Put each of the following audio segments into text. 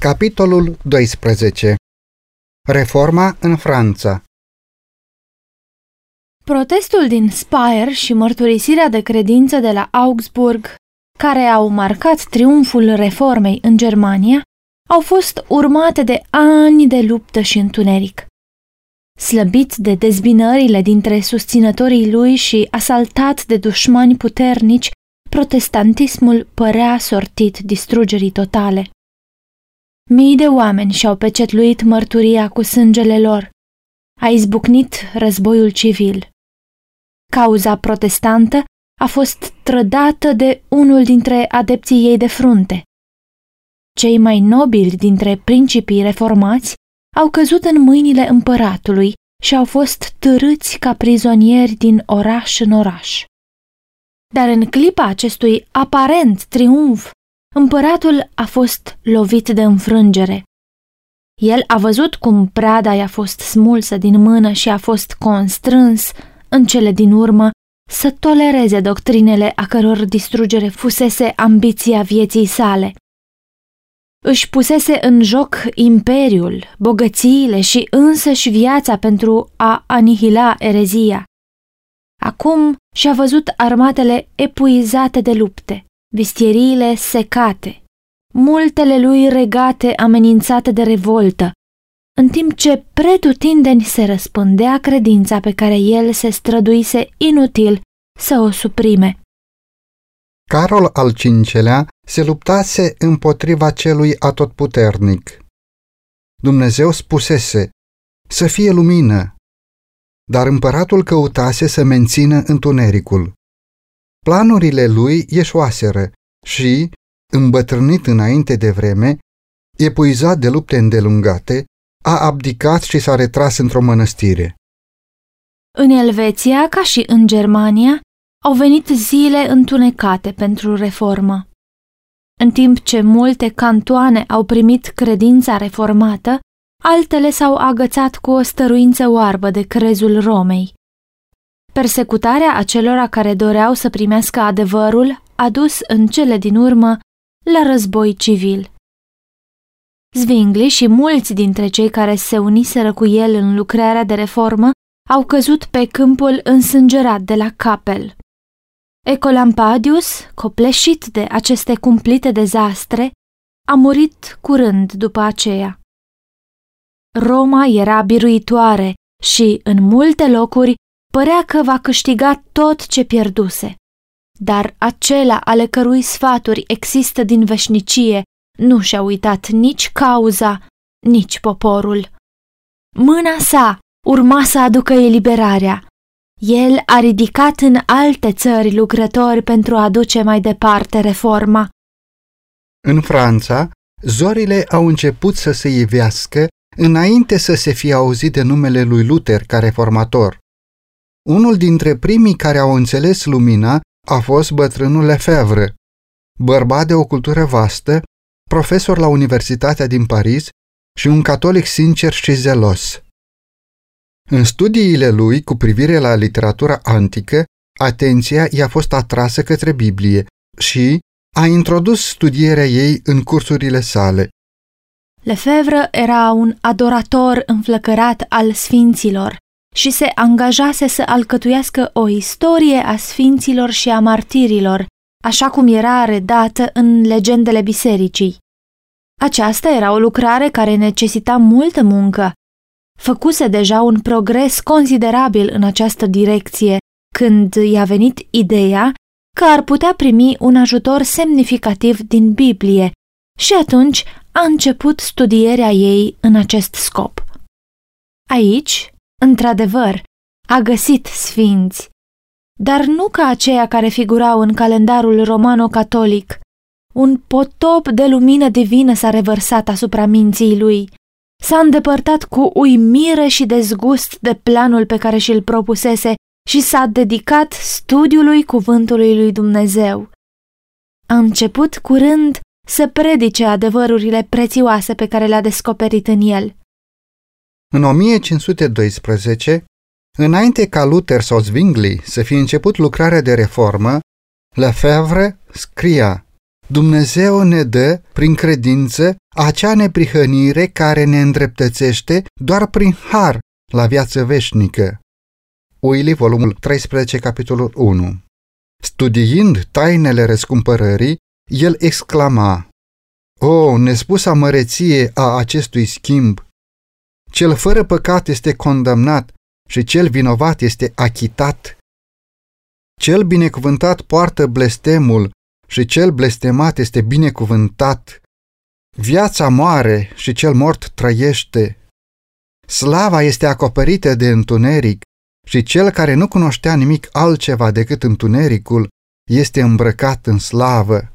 Capitolul 12 Reforma în Franța Protestul din Speyer și mărturisirea de credință de la Augsburg, care au marcat triumful reformei în Germania, au fost urmate de ani de luptă și întuneric. Slăbit de dezbinările dintre susținătorii lui și asaltat de dușmani puternici, protestantismul părea sortit distrugerii totale. Mii de oameni și-au pecetluit mărturia cu sângele lor. A izbucnit războiul civil. Cauza protestantă a fost trădată de unul dintre adepții ei de frunte. Cei mai nobili dintre principii reformați au căzut în mâinile împăratului și au fost târâți ca prizonieri din oraș în oraș. Dar în clipa acestui aparent triumf, împăratul a fost lovit de înfrângere. El a văzut cum prada i-a fost smulsă din mână și a fost constrâns, în cele din urmă, să tolereze doctrinele a căror distrugere fusese ambiția vieții sale. Își pusese în joc imperiul, bogățiile și însăși viața pentru a anihila erezia. Acum și-a văzut armatele epuizate de lupte, vistieriile secate, multele lui regate amenințate de revoltă, în timp ce pretutindeni se răspândea credința pe care el se străduise inutil să o suprime. Carol al V-lea se luptase împotriva celui atotputernic. Dumnezeu spusese, să fie lumină, dar împăratul căutase să mențină întunericul. Planurile lui ieșoaseră și, îmbătrânit înainte de vreme, epuizat de lupte îndelungate, a abdicat și s-a retras într-o mănăstire. În Elveția, ca și în Germania, au venit zile întunecate pentru reformă. În timp ce multe cantoane au primit credința reformată, altele s-au agățat cu o stăruință oarbă de crezul Romei. Persecutarea acelora care doreau să primească adevărul a dus în cele din urmă la război civil. Zwingli și mulți dintre cei care se uniseră cu el în lucrarea de reformă au căzut pe câmpul însângerat de la Capel. Ecolampadius, copleșit de aceste cumplite dezastre, a murit curând după aceea. Roma era biruitoare și, în multe locuri, părea că va câștiga tot ce pierduse. Dar acela ale cărui sfaturi există din veșnicie nu și-a uitat nici cauza, nici poporul. Mâna sa urma să aducă eliberarea. El a ridicat în alte țări lucrători pentru a duce mai departe reforma. În Franța, zorile au început să se ivească înainte să se fie auzit de numele lui Luther ca reformator. Unul dintre primii care au înțeles lumina a fost bătrânul Lefebvre, bărbat de o cultură vastă, profesor la Universitatea din Paris și un catolic sincer și zelos. În studiile lui cu privire la literatura antică, atenția i-a fost atrasă către Biblie și a introdus studierea ei în cursurile sale. Lefebvre era un adorator înflăcărat al sfinților și se angajase să alcătuiască o istorie a sfinților și a martirilor, așa cum era redată în legendele bisericii. Aceasta era o lucrare care necesita multă muncă. Făcuse deja un progres considerabil în această direcție când i-a venit ideea că ar putea primi un ajutor semnificativ din Biblie și atunci a început studierea ei în acest scop. Aici, într-adevăr, a găsit sfinți, dar nu ca aceia care figurau în calendarul romano-catolic. Un potop de lumină divină s-a revărsat asupra minții lui. S-a îndepărtat cu uimire și dezgust de planul pe care și-l propusese și s-a dedicat studiului cuvântului lui Dumnezeu. A început curând să predice adevărurile prețioase pe care le-a descoperit în el. În 1512, înainte ca Luther sau Zwingli să fie început lucrarea de reformă, Lefebvre scria Dumnezeu ne dă, prin credință, acea neprihănire care ne îndreptățește doar prin har la viață veșnică. Uili, volumul 13, capitolul 1 Studiind tainele răscumpărării, el exclama, O, nespusa măreție a acestui schimb! Cel fără păcat este condamnat și cel vinovat este achitat. Cel binecuvântat poartă blestemul și cel blestemat este binecuvântat. Viața moare și cel mort trăiește. Slava este acoperită de întuneric și cel care nu cunoștea nimic altceva decât întunericul este îmbrăcat în slavă.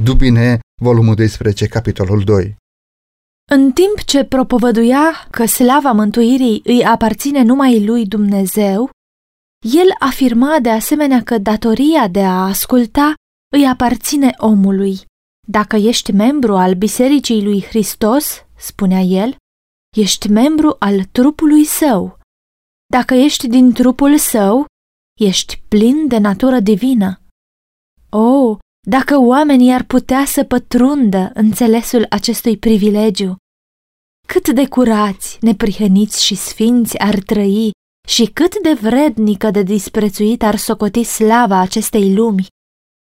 Dubine, volumul 12, capitolul 2. În timp ce propovăduia că slava mântuirii îi aparține numai lui Dumnezeu, el afirma de asemenea că datoria de a asculta îi aparține omului. Dacă ești membru al Bisericii lui Hristos, spunea el, ești membru al trupului său. Dacă ești din trupul său, ești plin de natură divină. Oh, dacă oamenii ar putea să pătrundă înțelesul acestui privilegiu, cât de curați, neprihăniți și sfinți ar trăi și cât de vrednică de disprețuit ar socoti slava acestei lumi,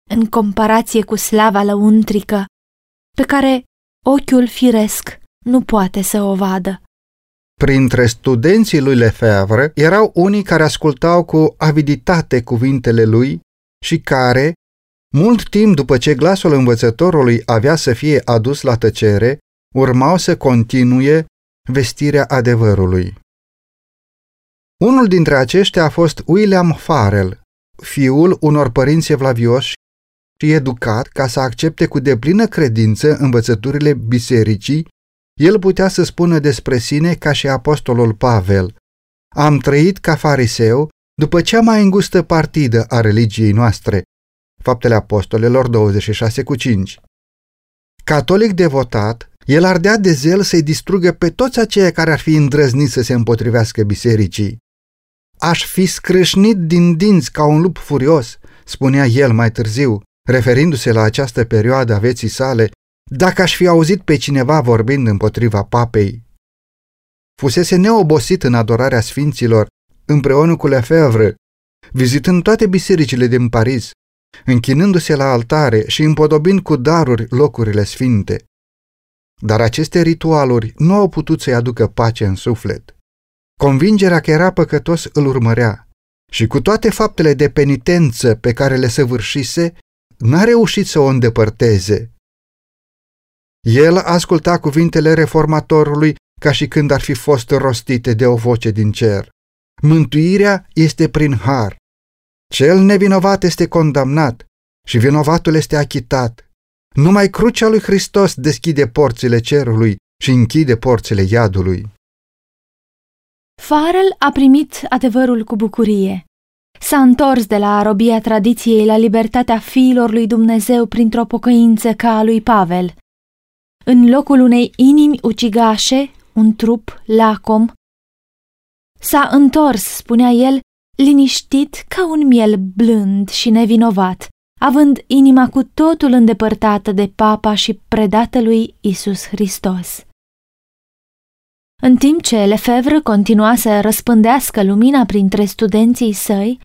în comparație cu slava lăuntrică, pe care ochiul firesc nu poate să o vadă. Printre studenții lui Lefebvre erau unii care ascultau cu aviditate cuvintele lui și care, mult timp după ce glasul învățătorului avea să fie adus la tăcere, urmau să continue vestirea adevărului. Unul dintre aceștia a fost William Farrell, fiul unor părinți evlavioși și educat ca să accepte cu deplină credință învățăturile bisericii, el putea să spună despre sine ca și apostolul Pavel. Am trăit ca fariseu după cea mai îngustă partidă a religiei noastre. Faptele Apostolelor 26 cu 5. Catolic devotat, el ardea de zel să-i distrugă pe toți aceia care ar fi îndrăznit să se împotrivească bisericii. Aș fi scrâșnit din dinți ca un lup furios, spunea el mai târziu, referindu-se la această perioadă a vieții sale, dacă aș fi auzit pe cineva vorbind împotriva papei. Fusese neobosit în adorarea sfinților, împreună cu Lefebvre, vizitând toate bisericile din Paris, închinându-se la altare și împodobind cu daruri locurile sfinte. Dar aceste ritualuri nu au putut să-i aducă pace în suflet. Convingerea că era păcătos îl urmărea și cu toate faptele de penitență pe care le săvârșise, n-a reușit să o îndepărteze. El asculta cuvintele reformatorului ca și când ar fi fost rostite de o voce din cer. Mântuirea este prin har. Cel nevinovat este condamnat și vinovatul este achitat. Numai crucea lui Hristos deschide porțile cerului și închide porțile iadului. Farel a primit adevărul cu bucurie. S-a întors de la robia tradiției la libertatea fiilor lui Dumnezeu printr-o pocăință ca a lui Pavel. În locul unei inimi ucigașe, un trup lacom, s-a întors, spunea el, liniștit ca un miel blând și nevinovat, având inima cu totul îndepărtată de papa și predată lui Isus Hristos. În timp ce Lefebvre continua să răspândească lumina printre studenții săi,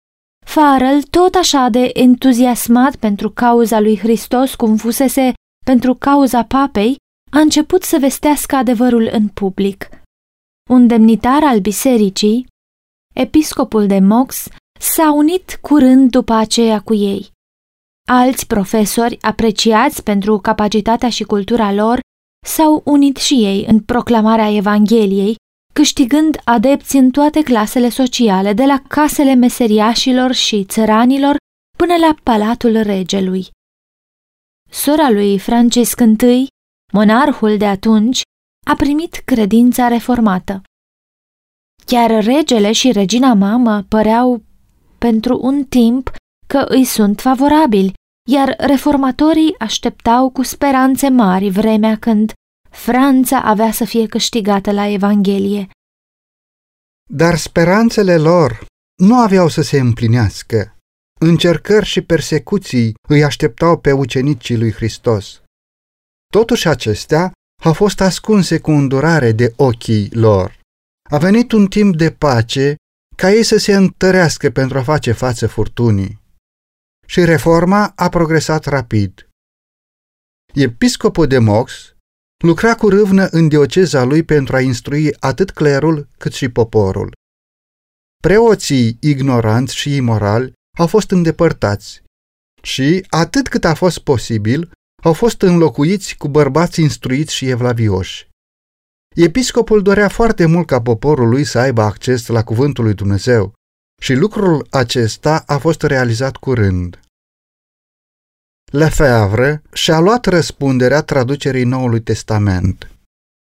Farel, tot așa de entuziasmat pentru cauza lui Hristos cum fusese pentru cauza papei, a început să vestească adevărul în public. Un demnitar al bisericii, episcopul de Mox, s-a unit curând după aceea cu ei. Alți profesori, apreciați pentru capacitatea și cultura lor, s-au unit și ei în proclamarea Evangheliei, câștigând adepți în toate clasele sociale, de la casele meseriașilor și țăranilor până la palatul regelui. Sora lui Francisc I, monarhul de atunci, a primit credința reformată. Chiar regele și regina mamă păreau pentru un timp că îi sunt favorabili, iar reformatorii așteptau cu speranțe mari vremea când Franța avea să fie câștigată la Evanghelie. Dar speranțele lor nu aveau să se împlinească. încercări și persecuții îi așteptau pe ucenicii lui Hristos. Totuși acestea au fost ascunse cu îndurare de ochii lor. A venit un timp de pace ca ei să se întărească pentru a face față furtunii. Și reforma a progresat rapid. Episcopul de Mox lucra cu râvnă în dioceza lui pentru a instrui atât clerul cât și poporul. Preoții ignoranți și imorali au fost îndepărtați și, atât cât a fost posibil, au fost înlocuiți cu bărbați instruiți și evlavioși. Episcopul dorea foarte mult ca poporul lui să aibă acces la cuvântul lui Dumnezeu și lucrul acesta a fost realizat curând. Lefebvre și-a luat răspunderea traducerii Noului Testament.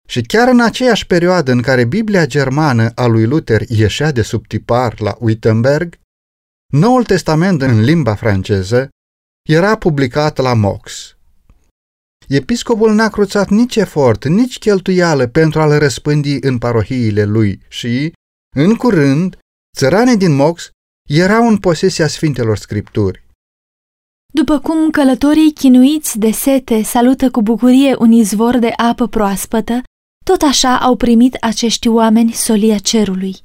Și chiar în aceeași perioadă în care Biblia germană a lui Luther ieșea de sub tipar la Wittenberg, Noul Testament în limba franceză era publicat la Mox. Episcopul n-a cruțat nici efort, nici cheltuială pentru a-l răspândi în parohiile lui și, în curând, țăranii din Mox erau în posesia Sfintelor Scripturi. După cum călătorii chinuiți de sete salută cu bucurie un izvor de apă proaspătă, tot așa au primit acești oameni solia cerului.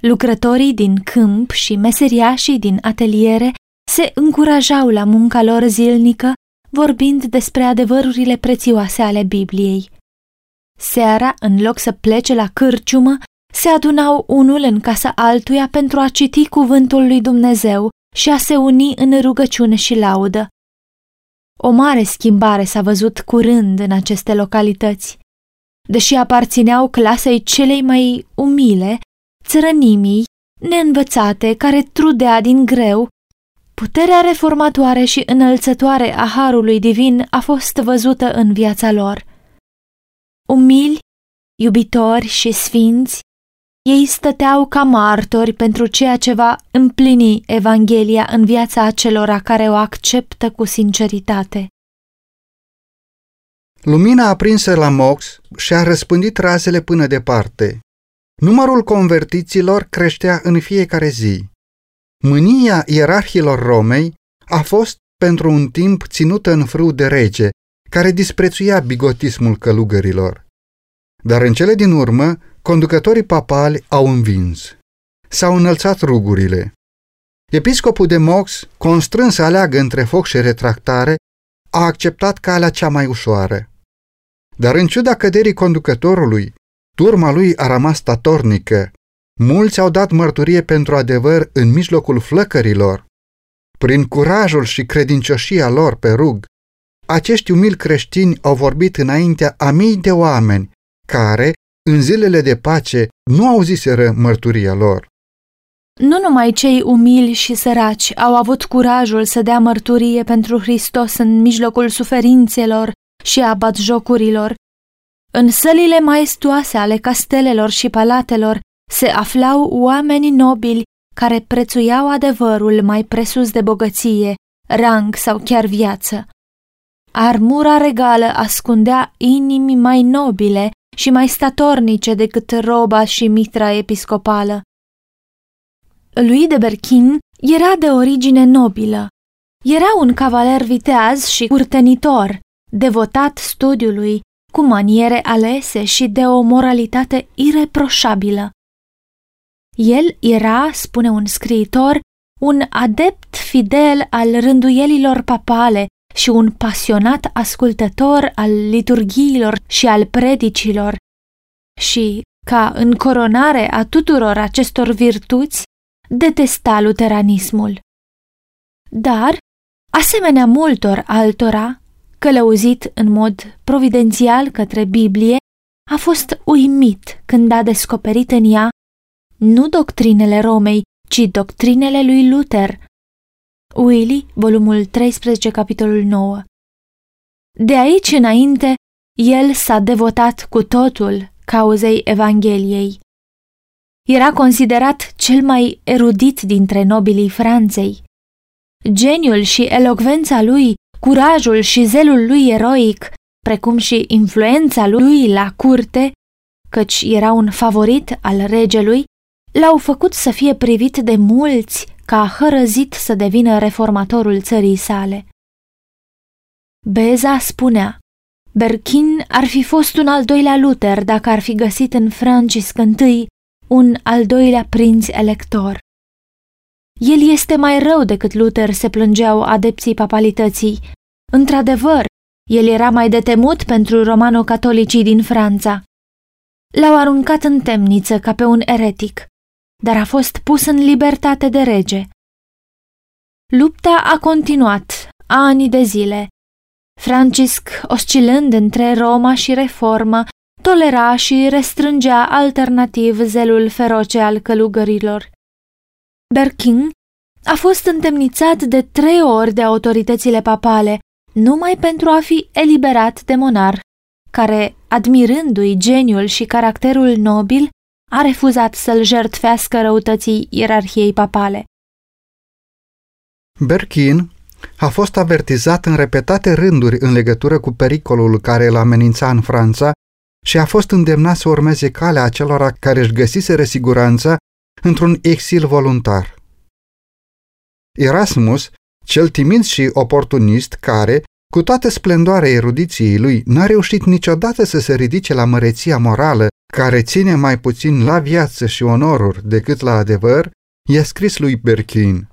Lucrătorii din câmp și meseriașii din ateliere se încurajau la munca lor zilnică, vorbind despre adevărurile prețioase ale Bibliei. Seara, în loc să plece la cârciumă, se adunau unul în casa altuia pentru a citi cuvântul lui Dumnezeu și a se uni în rugăciune și laudă. O mare schimbare s-a văzut curând în aceste localități. Deși aparțineau clasei celei mai umile, țărănimii, neînvățate, care trudea din greu, puterea reformatoare și înălțătoare a Harului Divin a fost văzută în viața lor. Umili, iubitori și sfinți, ei stăteau ca martori pentru ceea ce va împlini Evanghelia în viața acelora care o acceptă cu sinceritate. Lumina aprinsă la Mox și-a răspândit razele până departe. Numărul convertiților creștea în fiecare zi. Mânia ierarhilor Romei a fost pentru un timp ținută în frâu de rege, care disprețuia bigotismul călugărilor. Dar în cele din urmă, conducătorii papali au învins. S-au înălțat rugurile. Episcopul de Mox, constrâns să aleagă între foc și retractare, a acceptat calea cea mai ușoară. Dar în ciuda căderii conducătorului, turma lui a rămas statornică. Mulți au dat mărturie pentru adevăr în mijlocul flăcărilor. Prin curajul și credincioșia lor pe rug, acești umili creștini au vorbit înaintea a mii de oameni care, în zilele de pace, nu auziseră mărturia lor. Nu numai cei umili și săraci au avut curajul să dea mărturie pentru Hristos în mijlocul suferințelor și a batjocurilor. În sălile maestoase ale castelelor și palatelor se aflau oameni nobili care prețuiau adevărul mai presus de bogăție, rang sau chiar viață. Armura regală ascundea inimi mai nobile și mai statornice decât roba și mitra episcopală. Lui de Berchin era de origine nobilă. Era un cavaler viteaz și curtenitor, devotat studiului, cu maniere alese și de o moralitate ireproșabilă. El era, spune un scriitor, un adept fidel al rânduielilor papale și un pasionat ascultător al liturghiilor și al predicilor. Și, ca în coronare a tuturor acestor virtuți, detesta luteranismul. Dar, asemenea multor altora, călăuzit în mod providențial către Biblie, a fost uimit când a descoperit în ea nu doctrinele Romei, ci doctrinele lui Luther. Willy, volumul 13, capitolul 9 De aici înainte, el s-a devotat cu totul cauzei Evangheliei. Era considerat cel mai erudit dintre nobilii Franței. Geniul și elocvența lui curajul și zelul lui eroic, precum și influența lui la curte, căci era un favorit al regelui, l-au făcut să fie privit de mulți că a hărăzit să devină reformatorul țării sale. Beza spunea, Berkin ar fi fost un al doilea Luther dacă ar fi găsit în Francisc I un al doilea prinț elector. El este mai rău decât Luther, se plângeau adepții papalității. Într-adevăr, el era mai de temut pentru romano-catolicii din Franța. L-au aruncat în temniță ca pe un eretic, dar a fost pus în libertate de rege. Lupta a continuat ani de zile. Francisc, oscilând între Roma și reformă, tolera și restrângea alternativ zelul feroce al călugărilor. Berkin a fost întemnițat de trei ori de autoritățile papale, numai pentru a fi eliberat de monar, care, admirându-i geniul și caracterul nobil, a refuzat să-l jertfească răutății ierarhiei papale. Berkin a fost avertizat în repetate rânduri în legătură cu pericolul care îl amenința în Franța și a fost îndemnat să urmeze calea acelora care își găsiseră siguranța într-un exil voluntar. Erasmus, cel timid și oportunist care, cu toată splendoarea erudiției lui, n-a reușit niciodată să se ridice la măreția morală care ține mai puțin la viață și onoruri decât la adevăr, i-a scris lui Berkin.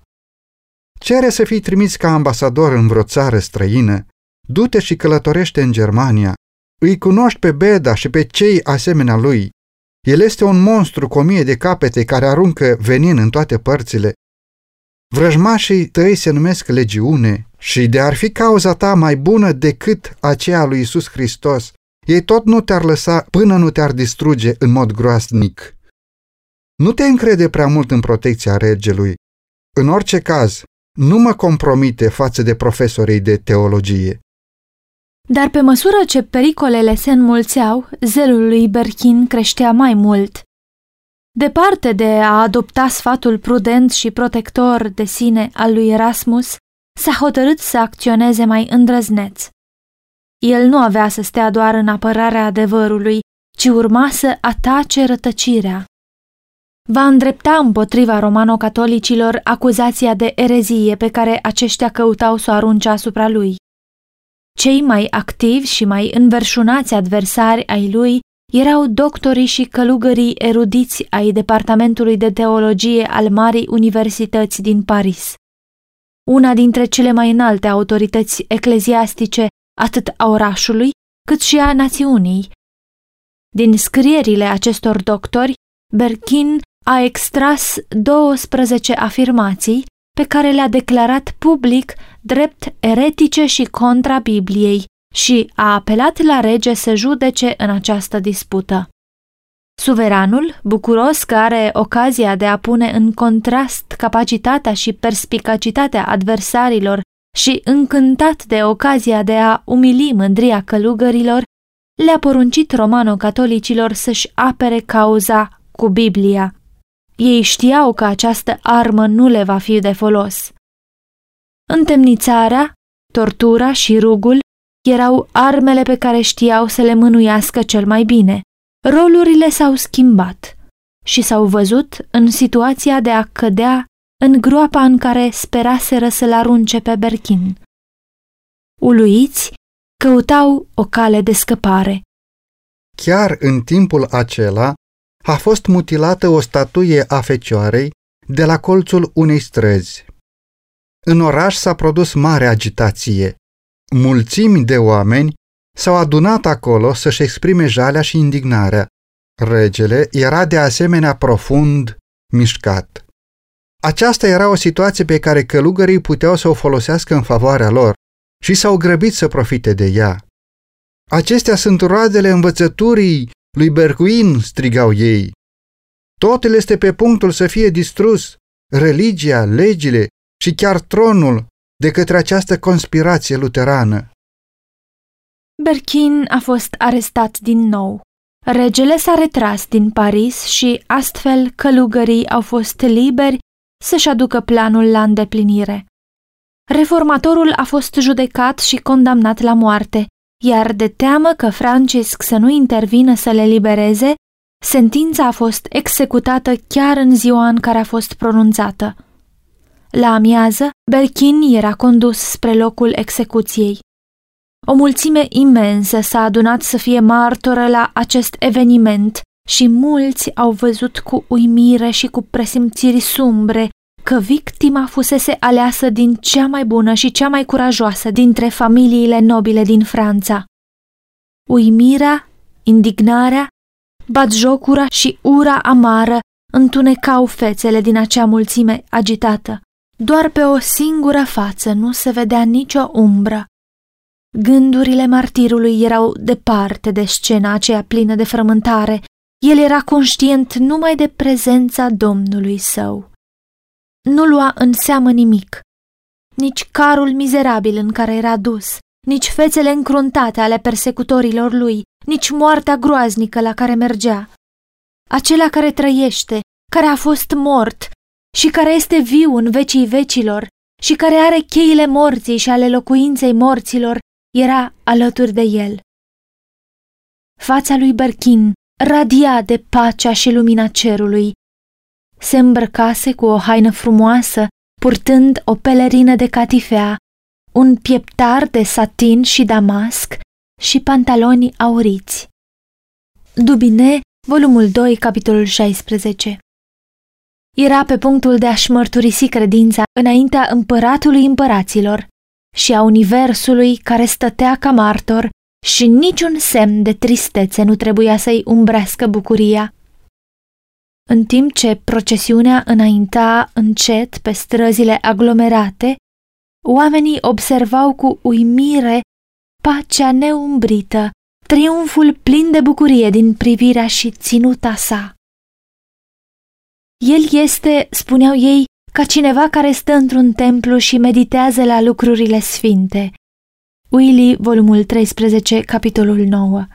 Cere să fii trimis ca ambasador în vreo țară străină, du-te și călătorește în Germania, îi cunoști pe Beda și pe cei asemenea lui. El este un monstru cu o mie de capete care aruncă venin în toate părțile. Vrăjmașii tăi se numesc legiune și de ar fi cauza ta mai bună decât aceea lui Isus Hristos, ei tot nu te-ar lăsa până nu te-ar distruge în mod groasnic. Nu te încrede prea mult în protecția regelui. În orice caz, nu mă compromite față de profesorii de teologie. Dar pe măsură ce pericolele se înmulțeau, zelul lui Berkin creștea mai mult. Departe de a adopta sfatul prudent și protector de sine al lui Erasmus, s-a hotărât să acționeze mai îndrăzneț. El nu avea să stea doar în apărarea adevărului, ci urma să atace rătăcirea. Va îndrepta împotriva romano-catolicilor acuzația de erezie pe care aceștia căutau să o arunce asupra lui. Cei mai activi și mai înverșunați adversari ai lui erau doctorii și călugării erudiți ai Departamentului de Teologie al Marii Universități din Paris. Una dintre cele mai înalte autorități ecleziastice atât a orașului cât și a națiunii. Din scrierile acestor doctori, Berkin a extras 12 afirmații pe care le-a declarat public drept eretice și contra Bibliei și a apelat la rege să judece în această dispută. Suveranul, bucuros că are ocazia de a pune în contrast capacitatea și perspicacitatea adversarilor și, încântat de ocazia de a umili mândria călugărilor, le-a poruncit romano-catolicilor să-și apere cauza cu Biblia. Ei știau că această armă nu le va fi de folos. Întemnițarea, tortura și rugul erau armele pe care știau să le mânuiască cel mai bine. Rolurile s-au schimbat și s-au văzut în situația de a cădea în groapa în care speraseră să-l arunce pe Berchin. Uluiți, căutau o cale de scăpare. Chiar în timpul acela a fost mutilată o statuie a fecioarei de la colțul unei străzi. În oraș s-a produs mare agitație. Mulțimi de oameni s-au adunat acolo să-și exprime jalea și indignarea. Regele era de asemenea profund mișcat. Aceasta era o situație pe care călugării puteau să o folosească în favoarea lor și s-au grăbit să profite de ea. Acestea sunt roadele învățăturii lui Bercuin, strigau ei. Totul este pe punctul să fie distrus, religia, legile și chiar tronul de către această conspirație luterană. Berkin a fost arestat din nou. Regele s-a retras din Paris și astfel călugării au fost liberi să-și aducă planul la îndeplinire. Reformatorul a fost judecat și condamnat la moarte, iar de teamă că Francisc să nu intervină să le libereze, sentința a fost executată chiar în ziua în care a fost pronunțată. La amiază, Berkin era condus spre locul execuției. O mulțime imensă s-a adunat să fie martoră la acest eveniment și mulți au văzut cu uimire și cu presimțiri sumbre că victima fusese aleasă din cea mai bună și cea mai curajoasă dintre familiile nobile din Franța. Uimirea, indignarea, batjocura și ura amară întunecau fețele din acea mulțime agitată. Doar pe o singură față nu se vedea nicio umbră. Gândurile martirului erau departe de scena aceea plină de frământare. El era conștient numai de prezența Domnului său. Nu lua în seamă nimic, nici carul mizerabil în care era dus, nici fețele încruntate ale persecutorilor lui, nici moartea groaznică la care mergea. Acela care trăiește, care a fost mort și care este viu în vecii vecilor și care are cheile morții și ale locuinței morților, era alături de el. Fața lui Berkin radia de pacea și lumina cerului. Se îmbrăcase cu o haină frumoasă, purtând o pelerină de catifea, un pieptar de satin și damasc și pantaloni auriți. Dubine, volumul 2, capitolul 16 Era pe punctul de a-și mărturisi credința înaintea împăratului împăraților și a universului care stătea ca martor și niciun semn de tristețe nu trebuia să-i umbrească bucuria. În timp ce procesiunea înainta încet pe străzile aglomerate, oamenii observau cu uimire pacea neumbrită, triumful plin de bucurie din privirea și ținuta sa. El este, spuneau ei, ca cineva care stă într-un templu și meditează la lucrurile sfinte. Willy, volumul 13, capitolul 9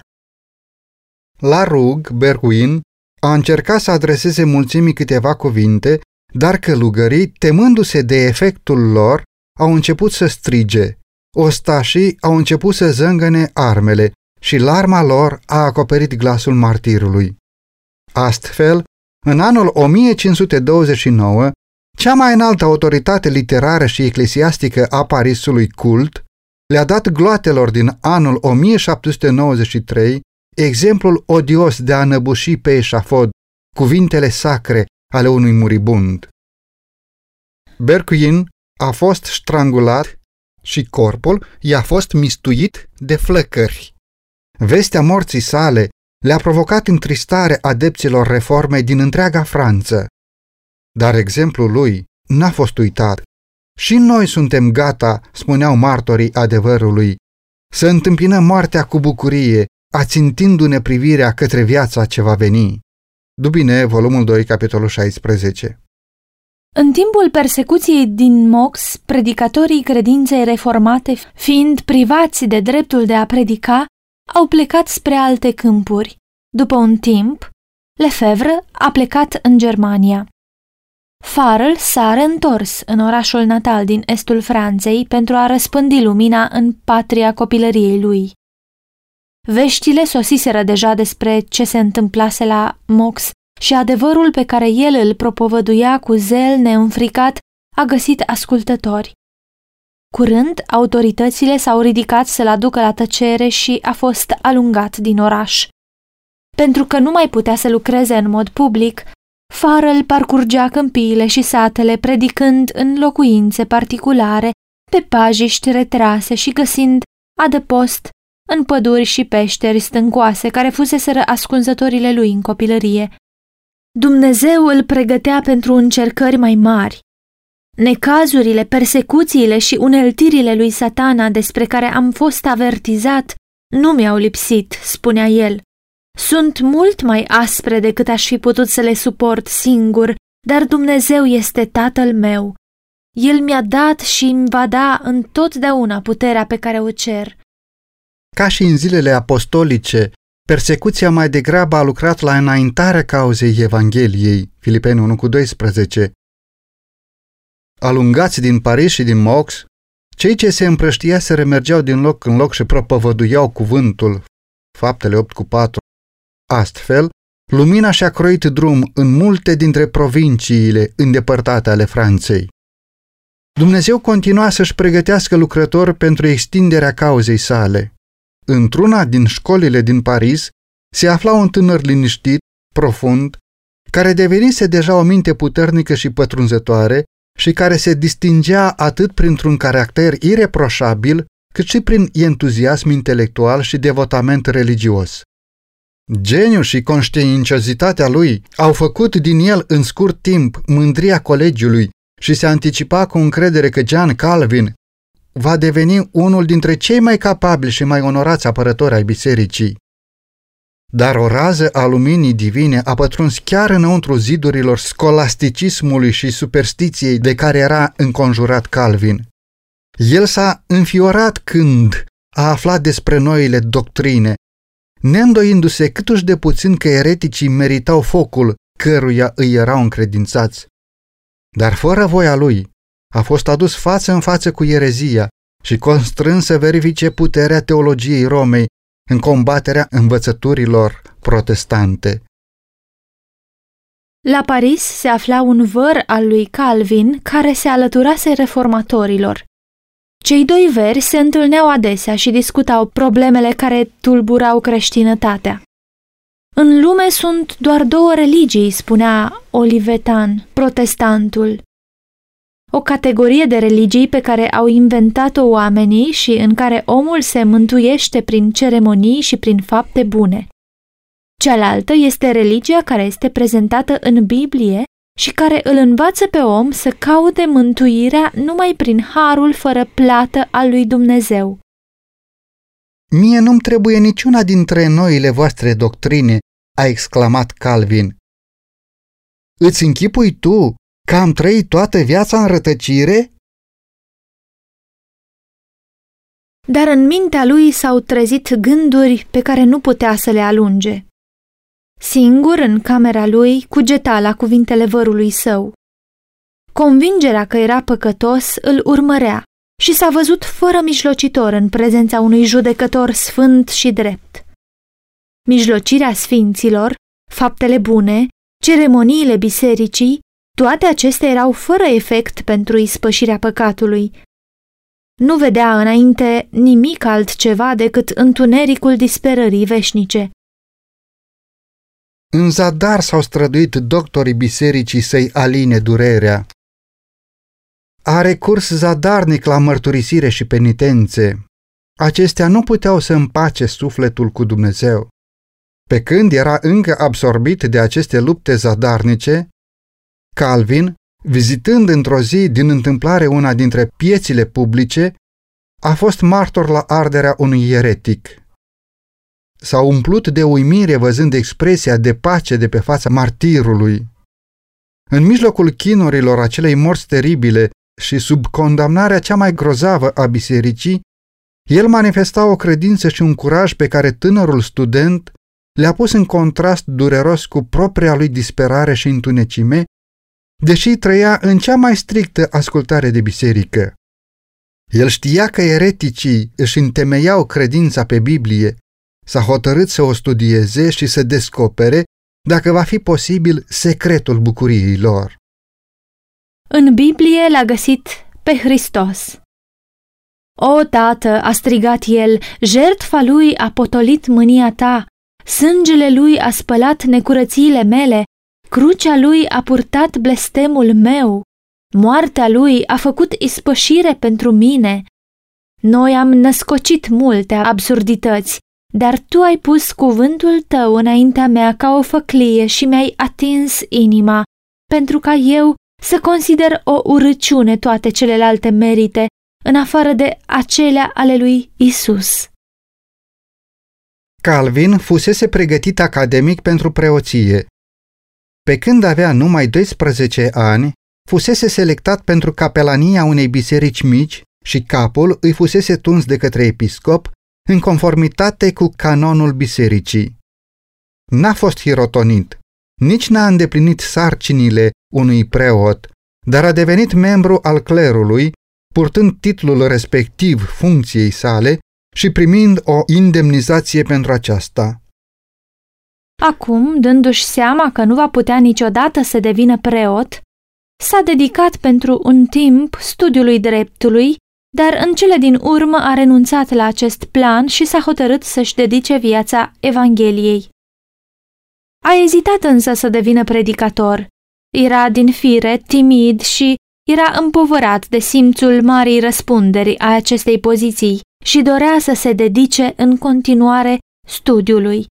La rug, Berwin a încercat să adreseze mulțimii câteva cuvinte, dar călugării, temându-se de efectul lor, au început să strige. Ostașii au început să zângăne armele și larma lor a acoperit glasul martirului. Astfel, în anul 1529, cea mai înaltă autoritate literară și eclesiastică a Parisului cult le-a dat gloatelor din anul 1793 exemplul odios de a năbuși pe eșafod cuvintele sacre ale unui muribund. Berquin a fost strangulat și corpul i-a fost mistuit de flăcări. Vestea morții sale le-a provocat întristare adepților reformei din întreaga Franță. Dar exemplul lui n-a fost uitat. Și noi suntem gata, spuneau martorii adevărului, să întâmpinăm moartea cu bucurie, ațintindu-ne privirea către viața ce va veni. Dubine, volumul 2, capitolul 16 În timpul persecuției din Mox, predicatorii credinței reformate, fiind privați de dreptul de a predica, au plecat spre alte câmpuri. După un timp, Lefebvre a plecat în Germania. Farel s-a reîntors în orașul natal din estul Franței pentru a răspândi lumina în patria copilăriei lui. Veștile sosiseră deja despre ce se întâmplase la Mox și adevărul pe care el îl propovăduia cu zel neînfricat a găsit ascultători. Curând, autoritățile s-au ridicat să-l aducă la tăcere și a fost alungat din oraș. Pentru că nu mai putea să lucreze în mod public, Farrell parcurgea câmpiile și satele predicând în locuințe particulare, pe pajiști retrase și găsind adăpost în păduri și peșteri stâncoase care fuseseră ascunzătorile lui în copilărie. Dumnezeu îl pregătea pentru încercări mai mari. Necazurile, persecuțiile și uneltirile lui satana despre care am fost avertizat nu mi-au lipsit, spunea el. Sunt mult mai aspre decât aș fi putut să le suport singur, dar Dumnezeu este Tatăl meu. El mi-a dat și îmi va da întotdeauna puterea pe care o cer. Ca și în zilele apostolice, persecuția mai degrabă a lucrat la înaintarea cauzei Evangheliei, Filipeni 1 cu 12. Alungați din Paris și din Mox, cei ce se împrăștia se remergeau din loc în loc și propovăduiau cuvântul, faptele 8 cu 4. Astfel, lumina și-a croit drum în multe dintre provinciile îndepărtate ale Franței. Dumnezeu continua să-și pregătească lucrători pentru extinderea cauzei sale. Într-una din școlile din Paris se afla un tânăr liniștit, profund, care devenise deja o minte puternică și pătrunzătoare și care se distingea atât printr-un caracter ireproșabil, cât și prin entuziasm intelectual și devotament religios. Geniul și conștiinciozitatea lui au făcut din el în scurt timp mândria colegiului și se anticipa cu încredere că John Calvin va deveni unul dintre cei mai capabili și mai onorați apărători ai bisericii. Dar o rază a luminii divine a pătruns chiar înăuntru zidurilor scolasticismului și superstiției de care era înconjurat Calvin. El s-a înfiorat când a aflat despre noile doctrine, neîndoindu-se câtuși de puțin că ereticii meritau focul căruia îi erau încredințați. Dar fără voia lui, a fost adus față în față cu erezia și constrâns să verifice puterea teologiei Romei în combaterea învățăturilor protestante. La Paris se afla un văr al lui Calvin care se alăturase reformatorilor. Cei doi veri se întâlneau adesea și discutau problemele care tulburau creștinătatea. În lume sunt doar două religii, spunea Olivetan, protestantul. O categorie de religii pe care au inventat-o oamenii și în care omul se mântuiește prin ceremonii și prin fapte bune. Cealaltă este religia care este prezentată în Biblie și care îl învață pe om să caute mântuirea numai prin harul fără plată al lui Dumnezeu. Mie nu-mi trebuie niciuna dintre noile voastre doctrine, a exclamat Calvin. Îți închipui tu că am trăit toată viața în rătăcire? Dar în mintea lui s-au trezit gânduri pe care nu putea să le alunge. Singur în camera lui cugeta la cuvintele vărului său. Convingerea că era păcătos îl urmărea și s-a văzut fără mijlocitor în prezența unui judecător sfânt și drept. Mijlocirea sfinților, faptele bune, ceremoniile bisericii, toate acestea erau fără efect pentru ispășirea păcatului. Nu vedea înainte nimic altceva decât întunericul disperării veșnice. În zadar s-au străduit doctorii bisericii să-i aline durerea. A recurs zadarnic la mărturisire și penitențe. Acestea nu puteau să împace sufletul cu Dumnezeu. Pe când era încă absorbit de aceste lupte zadarnice, Calvin, vizitând într-o zi din întâmplare una dintre piețile publice, a fost martor la arderea unui eretic s-a umplut de uimire văzând expresia de pace de pe fața martirului. În mijlocul chinurilor acelei morți teribile și sub condamnarea cea mai grozavă a bisericii, el manifesta o credință și un curaj pe care tânărul student le-a pus în contrast dureros cu propria lui disperare și întunecime, deși trăia în cea mai strictă ascultare de biserică. El știa că ereticii își întemeiau credința pe Biblie S-a hotărât să o studieze și să descopere, dacă va fi posibil, secretul bucuriei lor. În Biblie l-a găsit pe Hristos. O, tată, a strigat el, jertfa lui a potolit mânia ta, sângele lui a spălat necurățiile mele, crucea lui a purtat blestemul meu, moartea lui a făcut ispășire pentru mine. Noi am născocit multe absurdități, dar tu ai pus cuvântul tău înaintea mea ca o făclie și mi-ai atins inima, pentru ca eu să consider o urăciune toate celelalte merite, în afară de acelea ale lui Isus. Calvin fusese pregătit academic pentru preoție. Pe când avea numai 12 ani, fusese selectat pentru capelania unei biserici mici și capul îi fusese tuns de către episcop în conformitate cu canonul bisericii. N-a fost hirotonit, nici n-a îndeplinit sarcinile unui preot, dar a devenit membru al clerului, purtând titlul respectiv funcției sale și primind o indemnizație pentru aceasta. Acum, dându-și seama că nu va putea niciodată să devină preot, s-a dedicat pentru un timp studiului dreptului, dar în cele din urmă a renunțat la acest plan și s-a hotărât să-și dedice viața Evangheliei. A ezitat însă să devină predicator. Era din fire timid și era împovărat de simțul marii răspunderi a acestei poziții și dorea să se dedice în continuare studiului.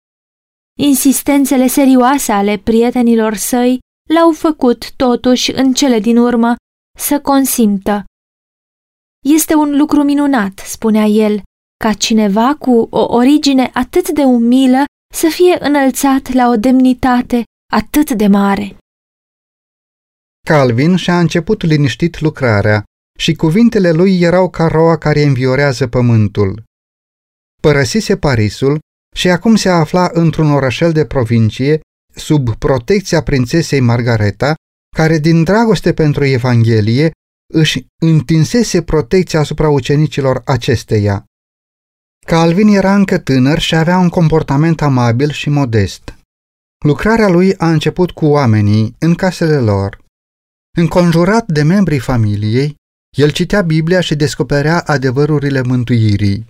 Insistențele serioase ale prietenilor săi l-au făcut totuși în cele din urmă să consimtă. Este un lucru minunat, spunea el, ca cineva cu o origine atât de umilă să fie înălțat la o demnitate atât de mare. Calvin și-a început liniștit lucrarea și cuvintele lui erau ca roa care înviorează pământul. Părăsise Parisul și acum se afla într-un orășel de provincie sub protecția prințesei Margareta, care din dragoste pentru Evanghelie își întinsese protecția asupra ucenicilor acesteia. Calvin era încă tânăr și avea un comportament amabil și modest. Lucrarea lui a început cu oamenii în casele lor. Înconjurat de membrii familiei, el citea Biblia și descoperea adevărurile mântuirii.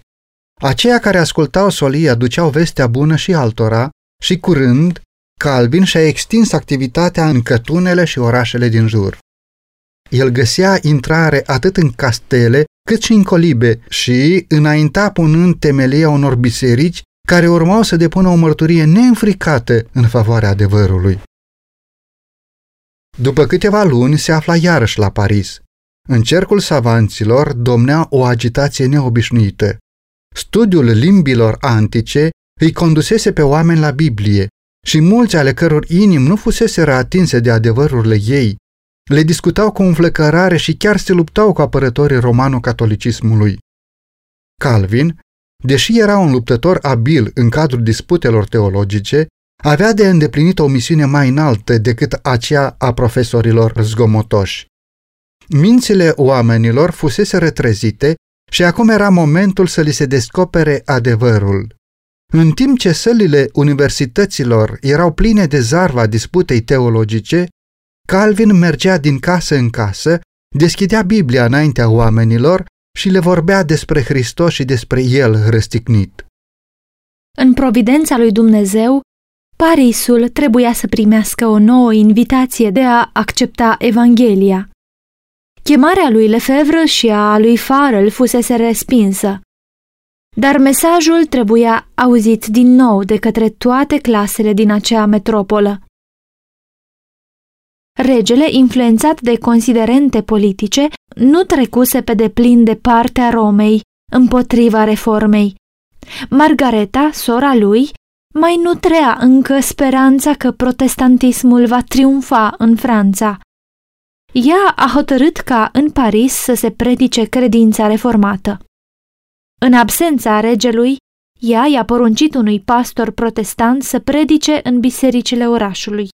Aceia care ascultau solia duceau vestea bună și altora și curând, Calvin și-a extins activitatea în cătunele și orașele din jur. El găsea intrare atât în castele cât și în colibe și înainta punând temelia unor biserici care urmau să depună o mărturie neînfricată în favoarea adevărului. După câteva luni se afla iarăși la Paris. În cercul savanților domnea o agitație neobișnuită. Studiul limbilor antice îi condusese pe oameni la Biblie și mulți ale căror inimi nu fusese atinse de adevărurile ei, le discutau cu înflăcărare și chiar se luptau cu apărătorii romano-catolicismului. Calvin, deși era un luptător abil în cadrul disputelor teologice, avea de îndeplinit o misiune mai înaltă decât aceea a profesorilor zgomotoși. Mințile oamenilor fusese retrezite și acum era momentul să li se descopere adevărul. În timp ce sălile universităților erau pline de zarva disputei teologice, Calvin mergea din casă în casă, deschidea Biblia înaintea oamenilor și le vorbea despre Hristos și despre El răstignit. În providența lui Dumnezeu, Parisul trebuia să primească o nouă invitație de a accepta Evanghelia. Chemarea lui Lefebvre și a lui Farrell fusese respinsă, dar mesajul trebuia auzit din nou de către toate clasele din acea metropolă. Regele, influențat de considerente politice, nu trecuse pe deplin de partea Romei împotriva reformei. Margareta, sora lui, mai nutrea încă speranța că protestantismul va triumfa în Franța. Ea a hotărât ca în Paris să se predice credința reformată. În absența regelui, ea i-a poruncit unui pastor protestant să predice în bisericile orașului.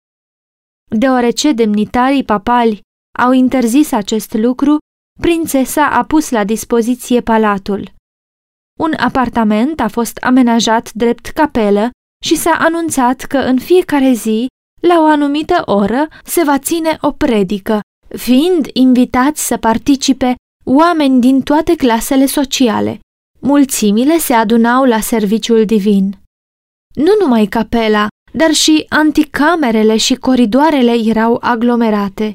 Deoarece demnitarii papali au interzis acest lucru, prințesa a pus la dispoziție palatul. Un apartament a fost amenajat drept capelă și s-a anunțat că în fiecare zi, la o anumită oră, se va ține o predică, fiind invitați să participe oameni din toate clasele sociale. Mulțimile se adunau la serviciul divin. Nu numai capela, dar și anticamerele și coridoarele erau aglomerate.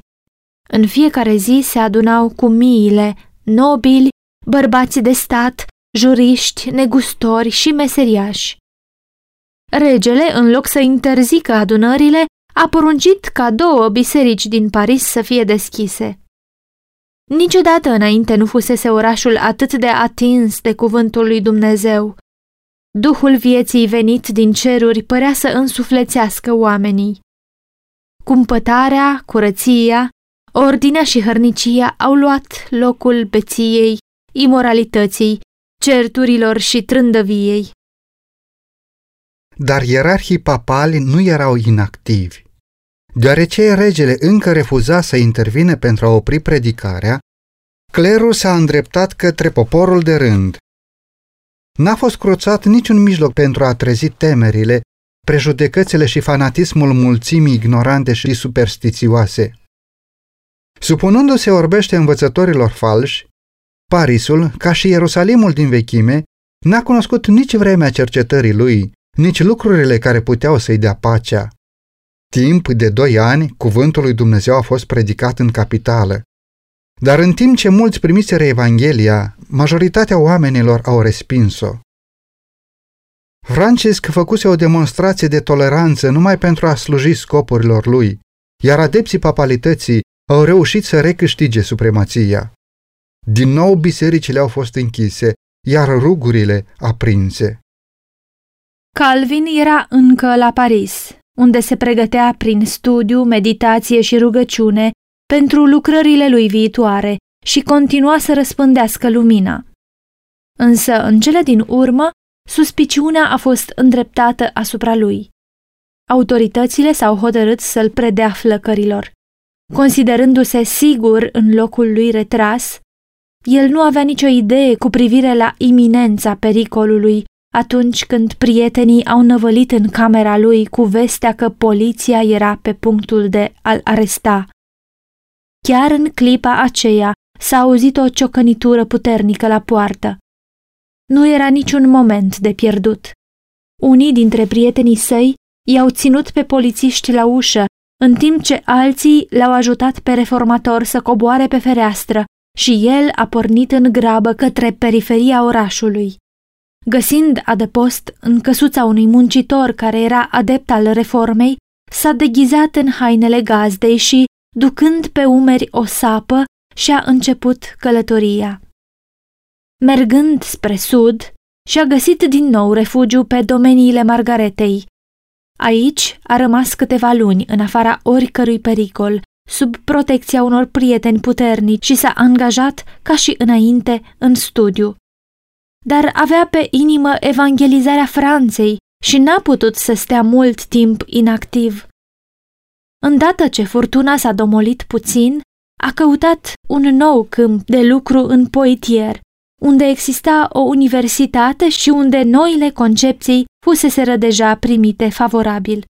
În fiecare zi se adunau cu miile, nobili, bărbați de stat, juriști, negustori și meseriași. Regele, în loc să interzică adunările, a poruncit ca două biserici din Paris să fie deschise. Niciodată înainte nu fusese orașul atât de atins de cuvântul lui Dumnezeu. Duhul vieții venit din ceruri părea să însuflețească oamenii. Cumpătarea, curăția, ordinea și hărnicia au luat locul beției, imoralității, certurilor și trândăviei. Dar ierarhii papali nu erau inactivi. Deoarece regele încă refuza să intervine pentru a opri predicarea, clerul s-a îndreptat către poporul de rând. N-a fost cruțat niciun mijloc pentru a trezi temerile, prejudecățile și fanatismul mulțimii ignorante și superstițioase. Supunându-se orbește învățătorilor falși, Parisul, ca și Ierusalimul din vechime, n-a cunoscut nici vremea cercetării lui, nici lucrurile care puteau să-i dea pacea. Timp de doi ani, cuvântul lui Dumnezeu a fost predicat în capitală. Dar în timp ce mulți primiseră Evanghelia, majoritatea oamenilor au respins-o. Francisc făcuse o demonstrație de toleranță numai pentru a sluji scopurilor lui, iar adepții papalității au reușit să recâștige supremația. Din nou bisericile au fost închise, iar rugurile aprinse. Calvin era încă la Paris, unde se pregătea prin studiu, meditație și rugăciune pentru lucrările lui viitoare și continua să răspândească lumina. Însă, în cele din urmă, suspiciunea a fost îndreptată asupra lui. Autoritățile s-au hotărât să-l predea flăcărilor. Considerându-se sigur în locul lui retras, el nu avea nicio idee cu privire la iminența pericolului atunci când prietenii au năvălit în camera lui cu vestea că poliția era pe punctul de a-l aresta. Chiar în clipa aceea s-a auzit o ciocănitură puternică la poartă. Nu era niciun moment de pierdut. Unii dintre prietenii săi i-au ținut pe polițiști la ușă, în timp ce alții l-au ajutat pe reformator să coboare pe fereastră și el a pornit în grabă către periferia orașului. Găsind adăpost în căsuța unui muncitor care era adept al reformei, s-a deghizat în hainele gazdei și, ducând pe umeri o sapă, și-a început călătoria. Mergând spre sud, și-a găsit din nou refugiu pe domeniile Margaretei. Aici a rămas câteva luni în afara oricărui pericol, sub protecția unor prieteni puternici și s-a angajat ca și înainte în studiu. Dar avea pe inimă evangelizarea Franței și n-a putut să stea mult timp inactiv. Îndată ce furtuna s-a domolit puțin, a căutat un nou câmp de lucru în Poitier, unde exista o universitate și unde noile concepții fuseseră deja primite favorabil.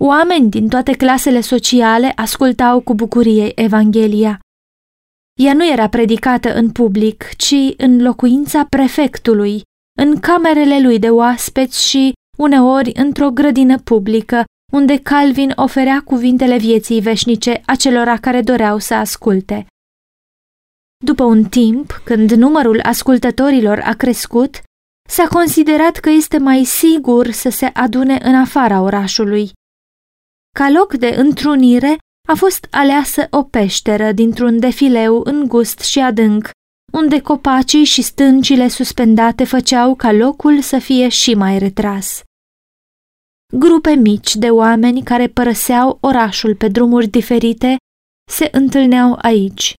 Oameni din toate clasele sociale ascultau cu bucurie Evanghelia. Ea nu era predicată în public, ci în locuința prefectului, în camerele lui de oaspeți și, uneori, într-o grădină publică, unde Calvin oferea cuvintele vieții veșnice acelora care doreau să asculte. După un timp, când numărul ascultătorilor a crescut, s-a considerat că este mai sigur să se adune în afara orașului. Ca loc de întrunire a fost aleasă o peșteră dintr-un defileu îngust și adânc, unde copacii și stâncile suspendate făceau ca locul să fie și mai retras. Grupe mici de oameni care părăseau orașul pe drumuri diferite se întâlneau aici.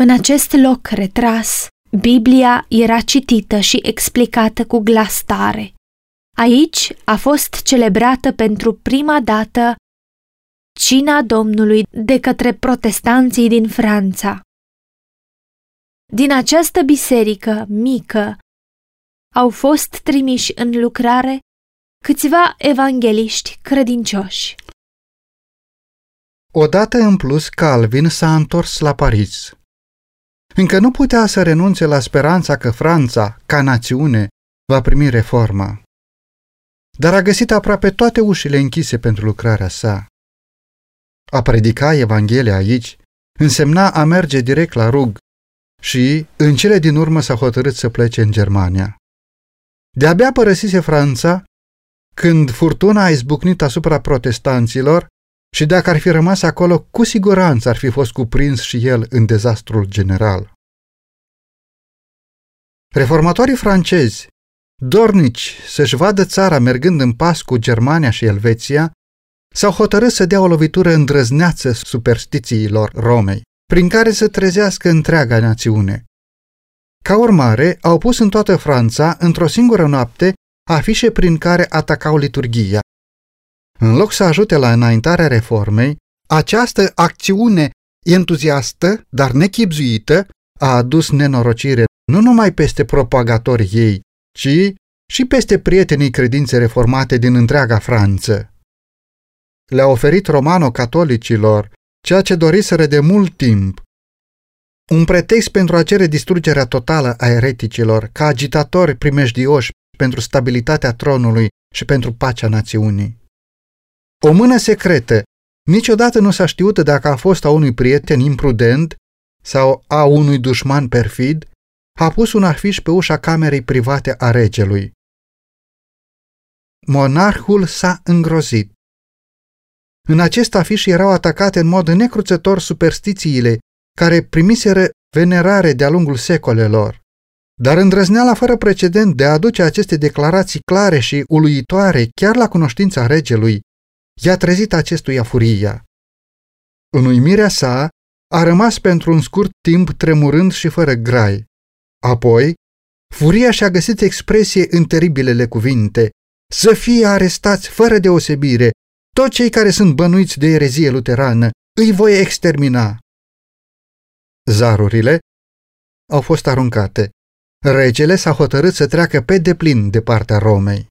În acest loc retras, Biblia era citită și explicată cu glas tare. Aici a fost celebrată pentru prima dată cina Domnului de către protestanții din Franța. Din această biserică mică au fost trimiși în lucrare câțiva evangeliști credincioși. Odată în plus, Calvin s-a întors la Paris. Încă nu putea să renunțe la speranța că Franța, ca națiune, va primi reforma. Dar a găsit aproape toate ușile închise pentru lucrarea sa. A predica Evanghelia aici însemna a merge direct la rug și, în cele din urmă, s-a hotărât să plece în Germania. De-abia părăsise Franța când furtuna a izbucnit asupra protestanților și dacă ar fi rămas acolo, cu siguranță ar fi fost cuprins și el în dezastrul general. Reformatorii francezi, dornici să-și vadă țara mergând în pas cu Germania și Elveția, s-au hotărât să dea o lovitură îndrăzneață superstițiilor Romei, prin care să trezească întreaga națiune. Ca urmare, au pus în toată Franța, într-o singură noapte, afișe prin care atacau liturgia. În loc să ajute la înaintarea reformei, această acțiune entuziastă, dar nechipzuită, a adus nenorocire nu numai peste propagatorii ei, ci și peste prietenii credințe reformate din întreaga Franță. Le-a oferit romano-catolicilor ceea ce doriseră de mult timp. Un pretext pentru a cere distrugerea totală a ereticilor, ca agitatori primejdioși pentru stabilitatea tronului și pentru pacea națiunii. O mână secretă, niciodată nu s-a știut dacă a fost a unui prieten imprudent sau a unui dușman perfid, a pus un afiș pe ușa camerei private a regelui. Monarhul s-a îngrozit. În acest afiș erau atacate în mod necruțător superstițiile care primiseră venerare de-a lungul secolelor. Dar îndrăzneala fără precedent de a aduce aceste declarații clare și uluitoare chiar la cunoștința regelui, i-a trezit acestuia furia. În uimirea sa, a rămas pentru un scurt timp tremurând și fără grai. Apoi, furia și-a găsit expresie în teribilele cuvinte, să fie arestați fără deosebire toți cei care sunt bănuiți de erezie luterană, îi voi extermina. Zarurile au fost aruncate. Regele s-a hotărât să treacă pe deplin de partea Romei.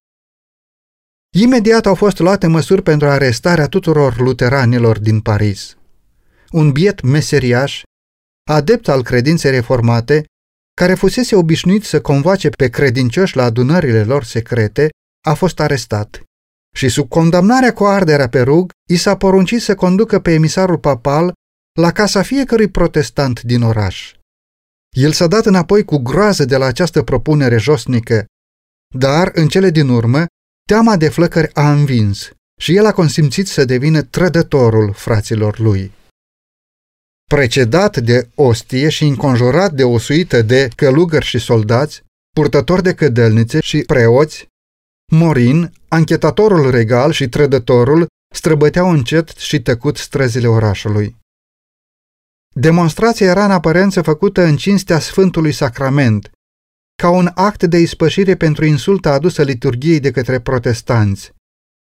Imediat au fost luate măsuri pentru arestarea tuturor luteranilor din Paris. Un biet meseriaș, adept al credinței reformate, care fusese obișnuit să convoace pe credincioși la adunările lor secrete, a fost arestat. Și sub condamnarea cu arderea pe rug, i s-a poruncit să conducă pe emisarul papal la casa fiecărui protestant din oraș. El s-a dat înapoi cu groază de la această propunere josnică, dar, în cele din urmă, teama de flăcări a învins și el a consimțit să devină trădătorul fraților lui. Precedat de ostie și înconjurat de o suită de călugări și soldați, purtători de cădelnițe și preoți, Morin, anchetatorul regal și trădătorul străbăteau încet și tăcut străzile orașului. Demonstrația era în aparență făcută în cinstea Sfântului Sacrament, ca un act de ispășire pentru insulta adusă liturgiei de către protestanți.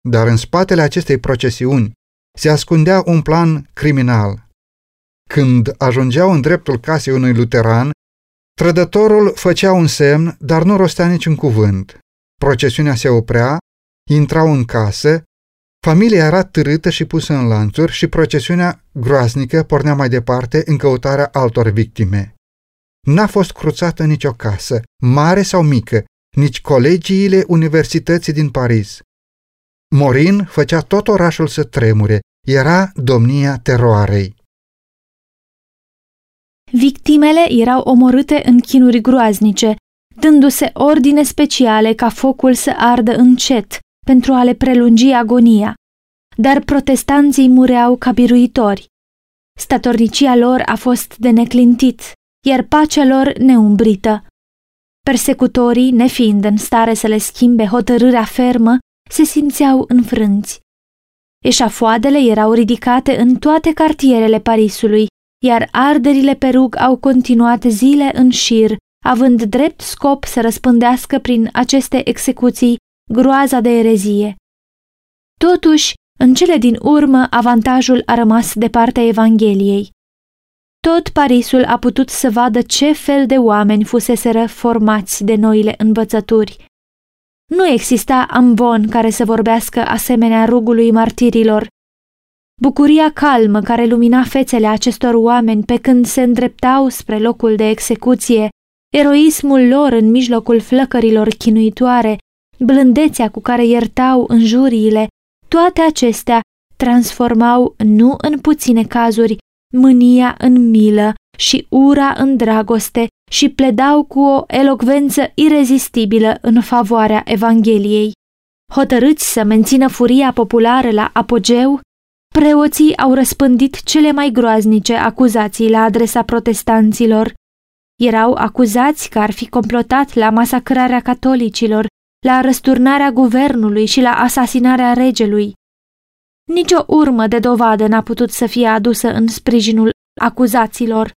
Dar în spatele acestei procesiuni se ascundea un plan criminal. Când ajungeau în dreptul casei unui luteran, trădătorul făcea un semn, dar nu rostea niciun cuvânt. Procesiunea se oprea, intrau în casă, familia era târâtă și pusă în lanțuri și procesiunea groaznică pornea mai departe în căutarea altor victime. N-a fost cruțată nicio casă, mare sau mică, nici colegiile universității din Paris. Morin făcea tot orașul să tremure, era domnia teroarei. Victimele erau omorâte în chinuri groaznice, dându-se ordine speciale ca focul să ardă încet pentru a le prelungi agonia. Dar protestanții mureau ca biruitori. Statornicia lor a fost de neclintit, iar pacea lor neumbrită. Persecutorii, nefiind în stare să le schimbe hotărârea fermă, se simțeau înfrânți. Eșafoadele erau ridicate în toate cartierele Parisului, iar arderile pe rug au continuat zile în șir având drept scop să răspândească prin aceste execuții groaza de erezie. Totuși, în cele din urmă, avantajul a rămas de partea Evangheliei. Tot Parisul a putut să vadă ce fel de oameni fuseseră formați de noile învățături. Nu exista ambon care să vorbească asemenea rugului martirilor. Bucuria calmă care lumina fețele acestor oameni pe când se îndreptau spre locul de execuție eroismul lor în mijlocul flăcărilor chinuitoare, blândețea cu care iertau înjuriile, toate acestea transformau, nu în puține cazuri, mânia în milă și ura în dragoste și pledau cu o elocvență irezistibilă în favoarea Evangheliei. Hotărâți să mențină furia populară la apogeu, preoții au răspândit cele mai groaznice acuzații la adresa protestanților, erau acuzați că ar fi complotat la masacrarea catolicilor, la răsturnarea guvernului și la asasinarea regelui. Nici o urmă de dovadă n-a putut să fie adusă în sprijinul acuzaților.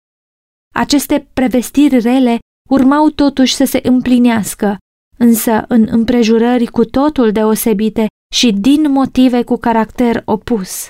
Aceste prevestiri rele urmau totuși să se împlinească, însă în împrejurări cu totul deosebite și din motive cu caracter opus.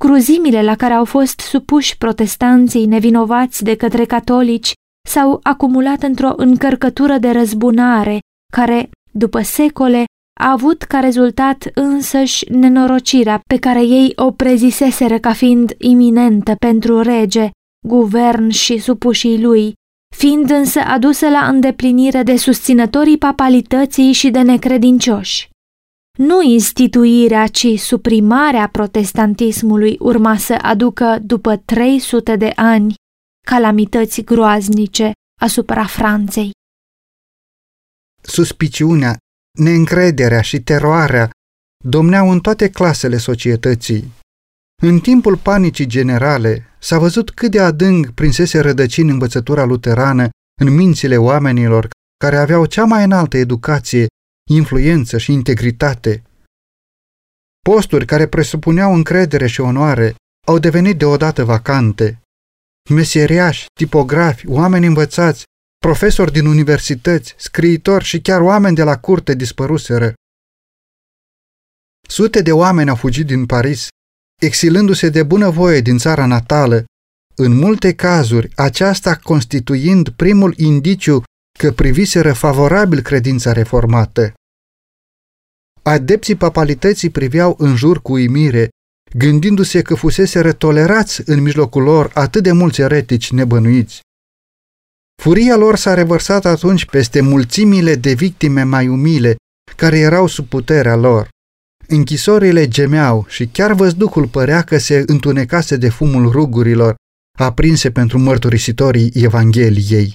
Cruzimile la care au fost supuși protestanții nevinovați de către catolici s-au acumulat într-o încărcătură de răzbunare care, după secole, a avut ca rezultat însăși nenorocirea pe care ei o preziseseră ca fiind iminentă pentru rege, guvern și supușii lui, fiind însă adusă la îndeplinire de susținătorii papalității și de necredincioși. Nu instituirea, ci suprimarea protestantismului urma să aducă după 300 de ani calamități groaznice asupra Franței. Suspiciunea, neîncrederea și teroarea domneau în toate clasele societății. În timpul panicii generale s-a văzut cât de adânc prinsese rădăcini învățătura luterană în mințile oamenilor care aveau cea mai înaltă educație, influență și integritate. Posturi care presupuneau încredere și onoare au devenit deodată vacante. Meseriași, tipografi, oameni învățați, profesori din universități, scriitori și chiar oameni de la curte dispăruseră. Sute de oameni au fugit din Paris, exilându-se de bunăvoie din țara natală, în multe cazuri aceasta constituind primul indiciu că priviseră favorabil credința reformată. Adepții papalității priveau în jur cu uimire, gândindu-se că fusese tolerați în mijlocul lor atât de mulți eretici nebănuiți. Furia lor s-a revărsat atunci peste mulțimile de victime mai umile care erau sub puterea lor. Închisorile gemeau și chiar văzducul părea că se întunecase de fumul rugurilor, aprinse pentru mărturisitorii Evangheliei.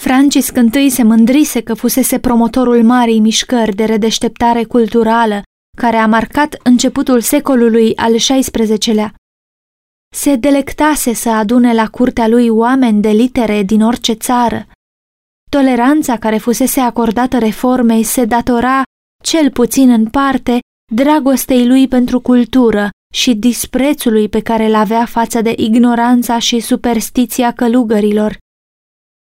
Francis I se mândrise că fusese promotorul marii mișcări de redeșteptare culturală care a marcat începutul secolului al XVI-lea. Se delectase să adune la curtea lui oameni de litere din orice țară. Toleranța care fusese acordată reformei se datora, cel puțin în parte, dragostei lui pentru cultură și disprețului pe care îl avea față de ignoranța și superstiția călugărilor.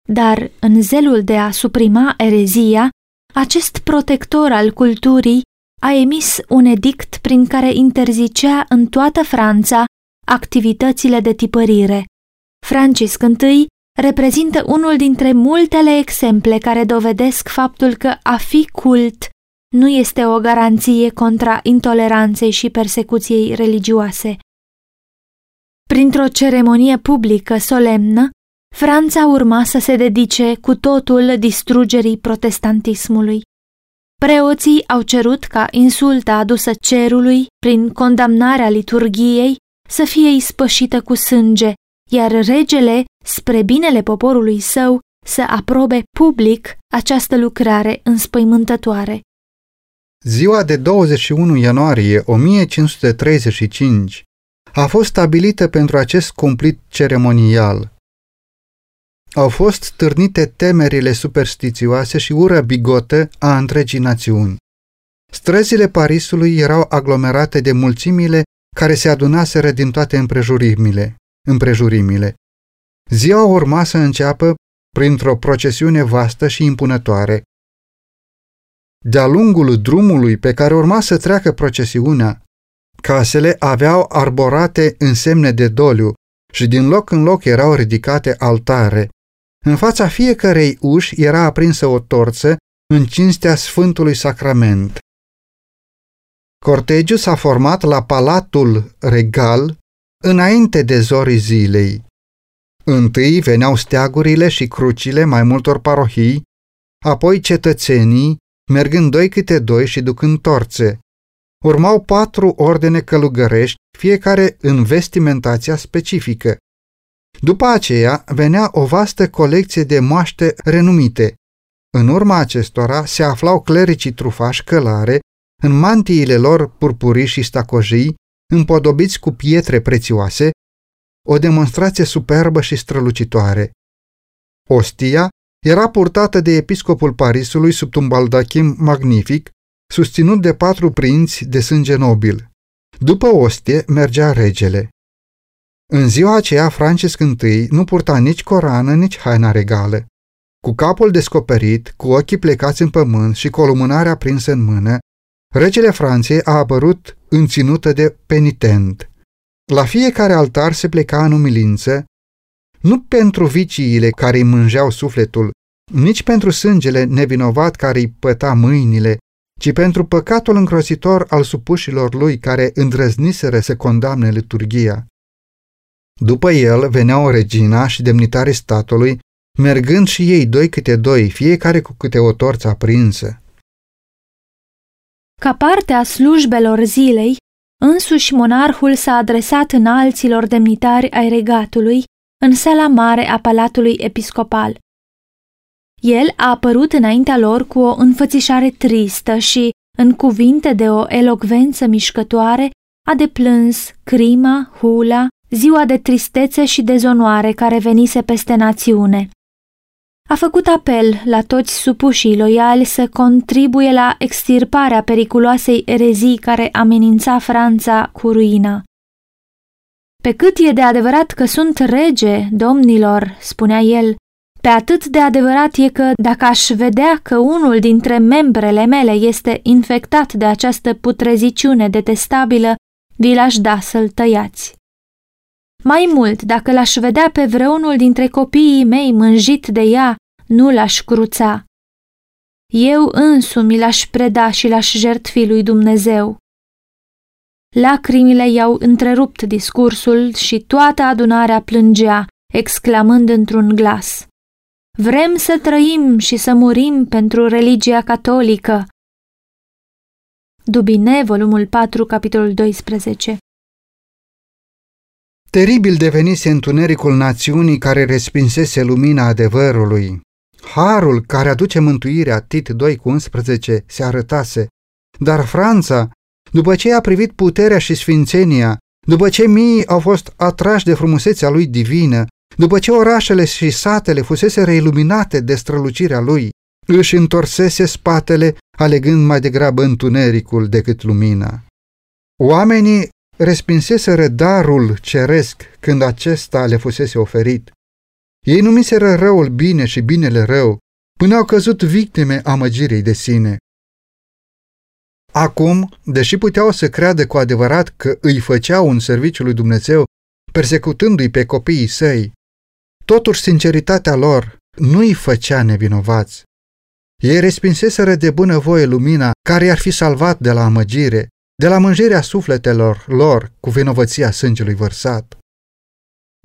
Dar în zelul de a suprima erezia, acest protector al culturii a emis un edict prin care interzicea în toată Franța activitățile de tipărire. Francis I reprezintă unul dintre multele exemple care dovedesc faptul că a fi cult nu este o garanție contra intoleranței și persecuției religioase. Printr-o ceremonie publică solemnă, Franța urma să se dedice cu totul distrugerii protestantismului. Preoții au cerut ca insulta adusă cerului prin condamnarea liturgiei să fie ispășită cu sânge, iar regele, spre binele poporului său, să aprobe public această lucrare înspăimântătoare. Ziua de 21 ianuarie 1535 a fost stabilită pentru acest cumplit ceremonial. Au fost târnite temerile superstițioase și ura bigotă a întregii națiuni. Străzile Parisului erau aglomerate de mulțimile care se adunaseră din toate împrejurimile. împrejurimile. Ziua urma să înceapă printr-o procesiune vastă și impunătoare. De-a lungul drumului pe care urma să treacă procesiunea, casele aveau arborate însemne de doliu și din loc în loc erau ridicate altare. În fața fiecărei uși era aprinsă o torță în cinstea Sfântului Sacrament. Cortegiul s-a format la Palatul Regal înainte de zorii zilei. Întâi veneau steagurile și crucile mai multor parohii, apoi cetățenii, mergând doi câte doi și ducând torțe. Urmau patru ordine călugărești, fiecare în vestimentația specifică. După aceea venea o vastă colecție de moaște renumite. În urma acestora se aflau clericii trufași călare în mantiile lor purpurii și stacojii, împodobiți cu pietre prețioase, o demonstrație superbă și strălucitoare. Ostia era purtată de episcopul Parisului sub un baldachim magnific, susținut de patru prinți de sânge nobil. După ostie mergea regele. În ziua aceea, Francis I nu purta nici corană, nici haina regală. Cu capul descoperit, cu ochii plecați în pământ și cu o lumânare aprinsă în mână, Regele Franței a apărut înținută de penitent. La fiecare altar se pleca în umilință, nu pentru viciile care îi mângeau sufletul, nici pentru sângele nevinovat care îi păta mâinile, ci pentru păcatul îngrozitor al supușilor lui care îndrăzniseră să condamne liturgia. După el veneau regina și demnitarii statului, mergând și ei doi câte doi, fiecare cu câte o torță aprinsă. Ca parte a slujbelor zilei, însuși monarhul s-a adresat în alților demnitari ai regatului în sala mare a palatului episcopal. El a apărut înaintea lor cu o înfățișare tristă și, în cuvinte de o elocvență mișcătoare, a deplâns crima, hula, ziua de tristețe și dezonoare care venise peste națiune. A făcut apel la toți supușii loiali să contribuie la extirparea periculoasei erezii care amenința Franța cu ruina. Pe cât e de adevărat că sunt rege, domnilor, spunea el, pe atât de adevărat e că dacă aș vedea că unul dintre membrele mele este infectat de această putreziciune detestabilă, vi l-aș da să-l tăiați. Mai mult, dacă l-aș vedea pe vreunul dintre copiii mei mânjit de ea, nu l-aș cruța. Eu însumi l-aș preda și l-aș jertfi lui Dumnezeu. Lacrimile i-au întrerupt discursul și toată adunarea plângea, exclamând într-un glas. Vrem să trăim și să murim pentru religia catolică. Dubine, volumul 4, capitolul 12 Teribil devenise întunericul națiunii care respinsese lumina adevărului. Harul care aduce mântuirea, Tit 2 cu 11, se arătase, dar Franța, după ce a privit puterea și sfințenia, după ce mii au fost atrași de frumusețea lui divină, după ce orașele și satele fusese reiluminate de strălucirea lui, își întorsese spatele, alegând mai degrabă întunericul decât lumina. Oamenii respinseseră darul ceresc când acesta le fusese oferit. Ei numiseră răul bine și binele rău, până au căzut victime amăgirii de sine. Acum, deși puteau să creadă cu adevărat că îi făceau un serviciu lui Dumnezeu, persecutându-i pe copiii săi, totuși sinceritatea lor nu îi făcea nevinovați. Ei respinseseră de bună voie lumina care i-ar fi salvat de la amăgire, de la mânjirea sufletelor lor cu vinovăția sângelui vărsat.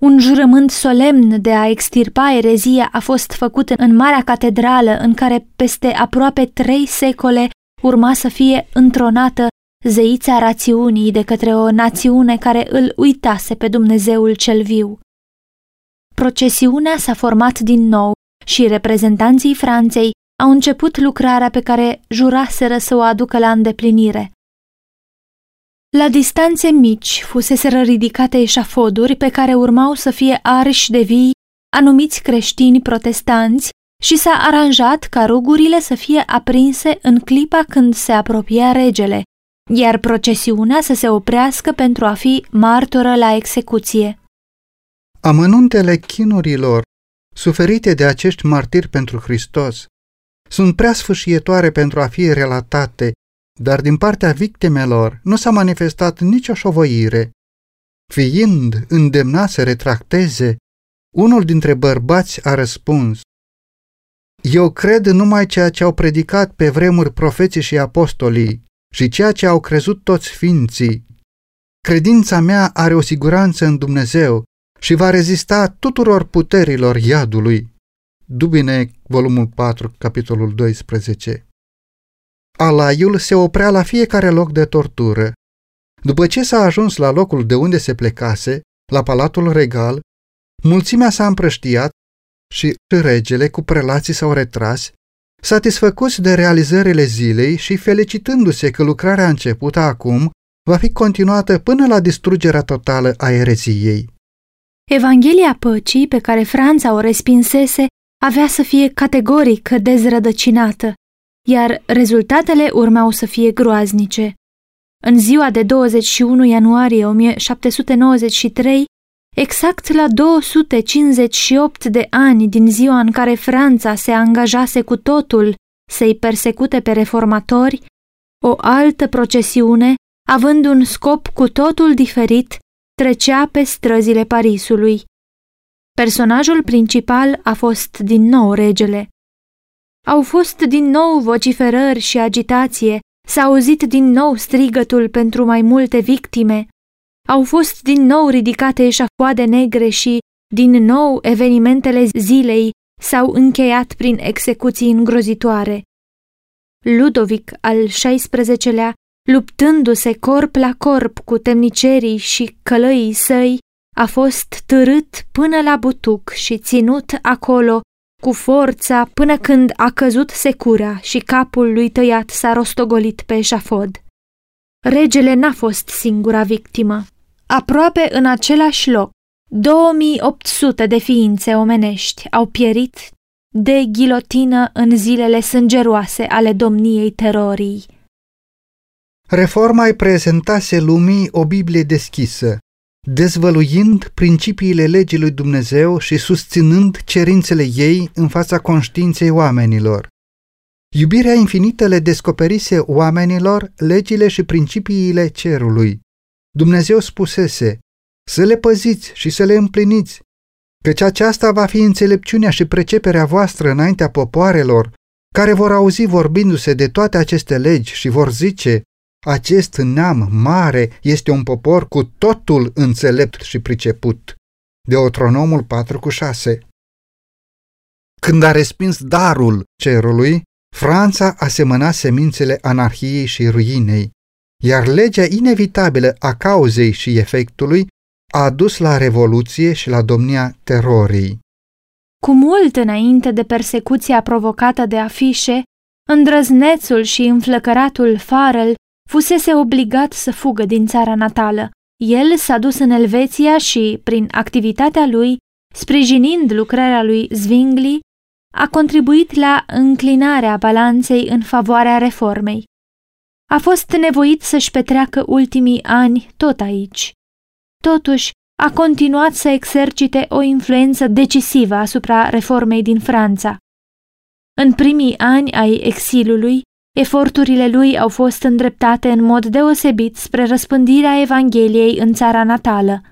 Un jurământ solemn de a extirpa erezia a fost făcut în Marea Catedrală, în care peste aproape trei secole urma să fie întronată zeița rațiunii de către o națiune care îl uitase pe Dumnezeul cel viu. Procesiunea s-a format din nou și reprezentanții Franței au început lucrarea pe care juraseră să o aducă la îndeplinire. La distanțe mici fuseseră ridicate eșafoduri pe care urmau să fie arși de vii anumiți creștini protestanți și s-a aranjat ca rugurile să fie aprinse în clipa când se apropia regele, iar procesiunea să se oprească pentru a fi martoră la execuție. Amănuntele chinurilor suferite de acești martiri pentru Hristos sunt prea sfâșietoare pentru a fi relatate dar din partea victimelor nu s-a manifestat nicio șovăire. Fiind îndemnat să retracteze, unul dintre bărbați a răspuns, Eu cred numai ceea ce au predicat pe vremuri profeții și apostolii și ceea ce au crezut toți ființii. Credința mea are o siguranță în Dumnezeu și va rezista tuturor puterilor iadului. Dubine, volumul 4, capitolul 12 Alaiul se oprea la fiecare loc de tortură. După ce s-a ajuns la locul de unde se plecase, la palatul regal, mulțimea s-a împrăștiat și regele cu prelații s-au retras, satisfăcuți de realizările zilei și felicitându-se că lucrarea începută acum va fi continuată până la distrugerea totală a ereziei. Evanghelia păcii pe care Franța o respinsese avea să fie categoric dezrădăcinată iar rezultatele urmau să fie groaznice. În ziua de 21 ianuarie 1793, exact la 258 de ani din ziua în care Franța se angajase cu totul să-i persecute pe reformatori, o altă procesiune, având un scop cu totul diferit, trecea pe străzile Parisului. Personajul principal a fost din nou regele. Au fost din nou vociferări și agitație, s-a auzit din nou strigătul pentru mai multe victime, au fost din nou ridicate eșafoade negre și, din nou, evenimentele zilei s-au încheiat prin execuții îngrozitoare. Ludovic al XVI-lea, luptându-se corp la corp cu temnicerii și călăii săi, a fost târât până la butuc și ținut acolo cu forța până când a căzut secura și capul lui tăiat s-a rostogolit pe eșafod. Regele n-a fost singura victimă. Aproape în același loc, 2800 de ființe omenești au pierit de ghilotină în zilele sângeroase ale domniei terorii. Reforma îi prezentase lumii o Biblie deschisă, dezvăluind principiile legii lui Dumnezeu și susținând cerințele ei în fața conștiinței oamenilor. Iubirea infinită le descoperise oamenilor legile și principiile cerului. Dumnezeu spusese, să le păziți și să le împliniți, căci aceasta va fi înțelepciunea și preceperea voastră înaintea popoarelor, care vor auzi vorbindu-se de toate aceste legi și vor zice, acest neam mare este un popor cu totul înțelept și priceput. Deuteronomul 4 cu 6 Când a respins darul cerului, Franța a semănat semințele anarhiei și ruinei, iar legea inevitabilă a cauzei și efectului a dus la revoluție și la domnia terorii. Cu mult înainte de persecuția provocată de afișe, îndrăznețul și înflăcăratul Farel fusese obligat să fugă din țara natală. El s-a dus în Elveția și, prin activitatea lui, sprijinind lucrarea lui Zwingli, a contribuit la înclinarea balanței în favoarea reformei. A fost nevoit să-și petreacă ultimii ani tot aici. Totuși, a continuat să exercite o influență decisivă asupra reformei din Franța. În primii ani ai exilului, eforturile lui au fost îndreptate în mod deosebit spre răspândirea Evangheliei în țara natală.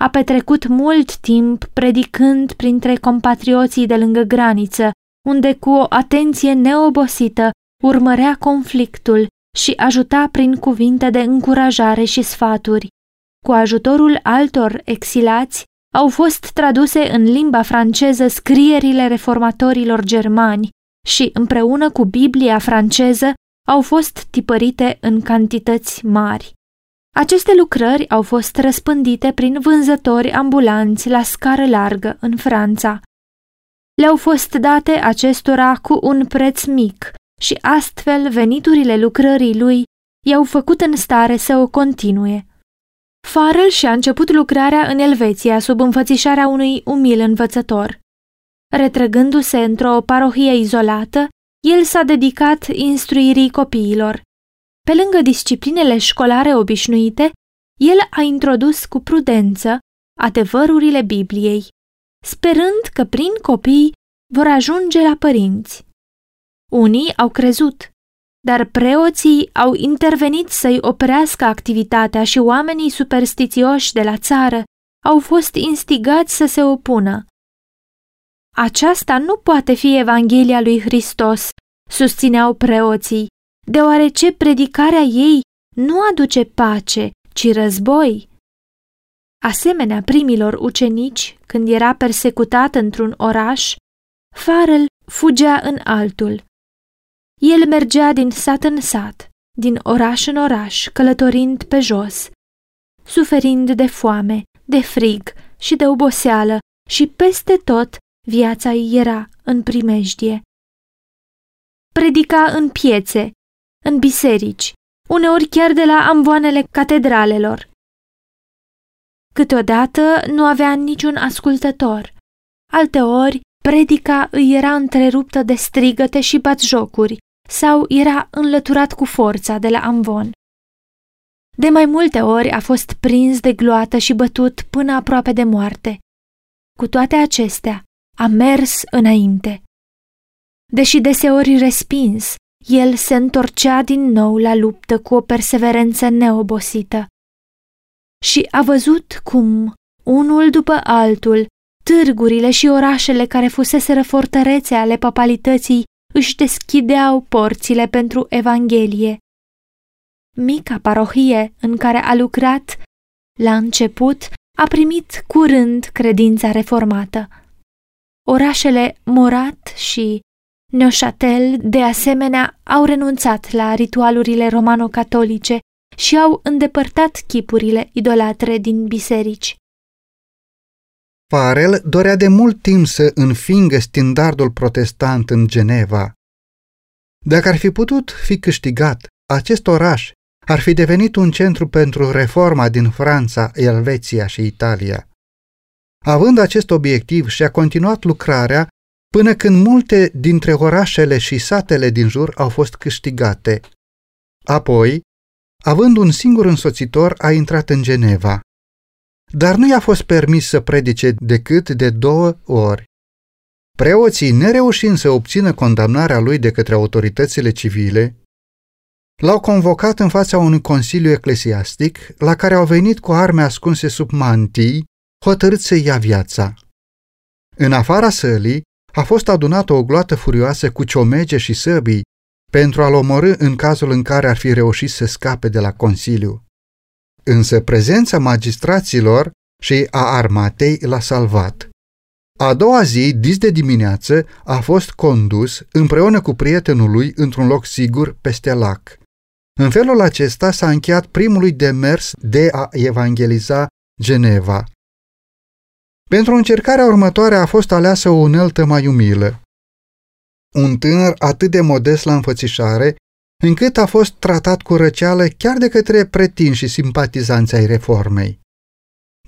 A petrecut mult timp predicând printre compatrioții de lângă graniță, unde cu o atenție neobosită urmărea conflictul și ajuta prin cuvinte de încurajare și sfaturi. Cu ajutorul altor exilați, au fost traduse în limba franceză scrierile reformatorilor germani și, împreună cu Biblia franceză, au fost tipărite în cantități mari. Aceste lucrări au fost răspândite prin vânzători ambulanți la scară largă în Franța. Le-au fost date acestora cu un preț mic și astfel veniturile lucrării lui i-au făcut în stare să o continue. Farrell și-a început lucrarea în Elveția sub înfățișarea unui umil învățător. Retrăgându-se într-o parohie izolată, el s-a dedicat instruirii copiilor. Pe lângă disciplinele școlare obișnuite, el a introdus cu prudență adevărurile Bibliei, sperând că prin copii vor ajunge la părinți. Unii au crezut, dar preoții au intervenit să-i oprească activitatea și oamenii superstițioși de la țară au fost instigați să se opună. Aceasta nu poate fi Evanghelia lui Hristos, susțineau preoții, deoarece predicarea ei nu aduce pace, ci război. Asemenea primilor ucenici, când era persecutat într-un oraș, Farel fugea în altul. El mergea din sat în sat, din oraș în oraș, călătorind pe jos, suferind de foame, de frig și de oboseală și peste tot viața îi era în primejdie. Predica în piețe, în biserici, uneori chiar de la amvoanele catedralelor. Câteodată nu avea niciun ascultător, alteori predica îi era întreruptă de strigăte și batjocuri sau era înlăturat cu forța de la amvon. De mai multe ori a fost prins de gloată și bătut până aproape de moarte. Cu toate acestea, a mers înainte. Deși deseori respins, el se întorcea din nou la luptă cu o perseverență neobosită. Și a văzut cum, unul după altul, târgurile și orașele care fuseseră fortărețe ale papalității își deschideau porțile pentru Evanghelie. Mica parohie în care a lucrat, la început, a primit curând credința reformată. Orașele Morat și Neuchâtel, de asemenea, au renunțat la ritualurile romano-catolice și au îndepărtat chipurile idolatre din biserici. Farel dorea de mult timp să înfingă standardul protestant în Geneva. Dacă ar fi putut fi câștigat, acest oraș ar fi devenit un centru pentru reforma din Franța, Elveția și Italia. Având acest obiectiv și-a continuat lucrarea până când multe dintre orașele și satele din jur au fost câștigate. Apoi, având un singur însoțitor, a intrat în Geneva. Dar nu i-a fost permis să predice decât de două ori. Preoții, nereușind să obțină condamnarea lui de către autoritățile civile, l-au convocat în fața unui consiliu eclesiastic, la care au venit cu arme ascunse sub mantii, hotărât să ia viața. În afara sălii a fost adunată o gloată furioasă cu ciomege și săbii pentru a-l omorâ în cazul în care ar fi reușit să scape de la Consiliu. Însă prezența magistraților și a armatei l-a salvat. A doua zi, dis de dimineață, a fost condus împreună cu prietenul lui într-un loc sigur peste lac. În felul acesta s-a încheiat primului demers de a evangeliza Geneva. Pentru încercarea următoare a fost aleasă o uneltă mai umilă. Un tânăr atât de modest la înfățișare, încât a fost tratat cu răceală chiar de către pretinși și simpatizanți ai reformei.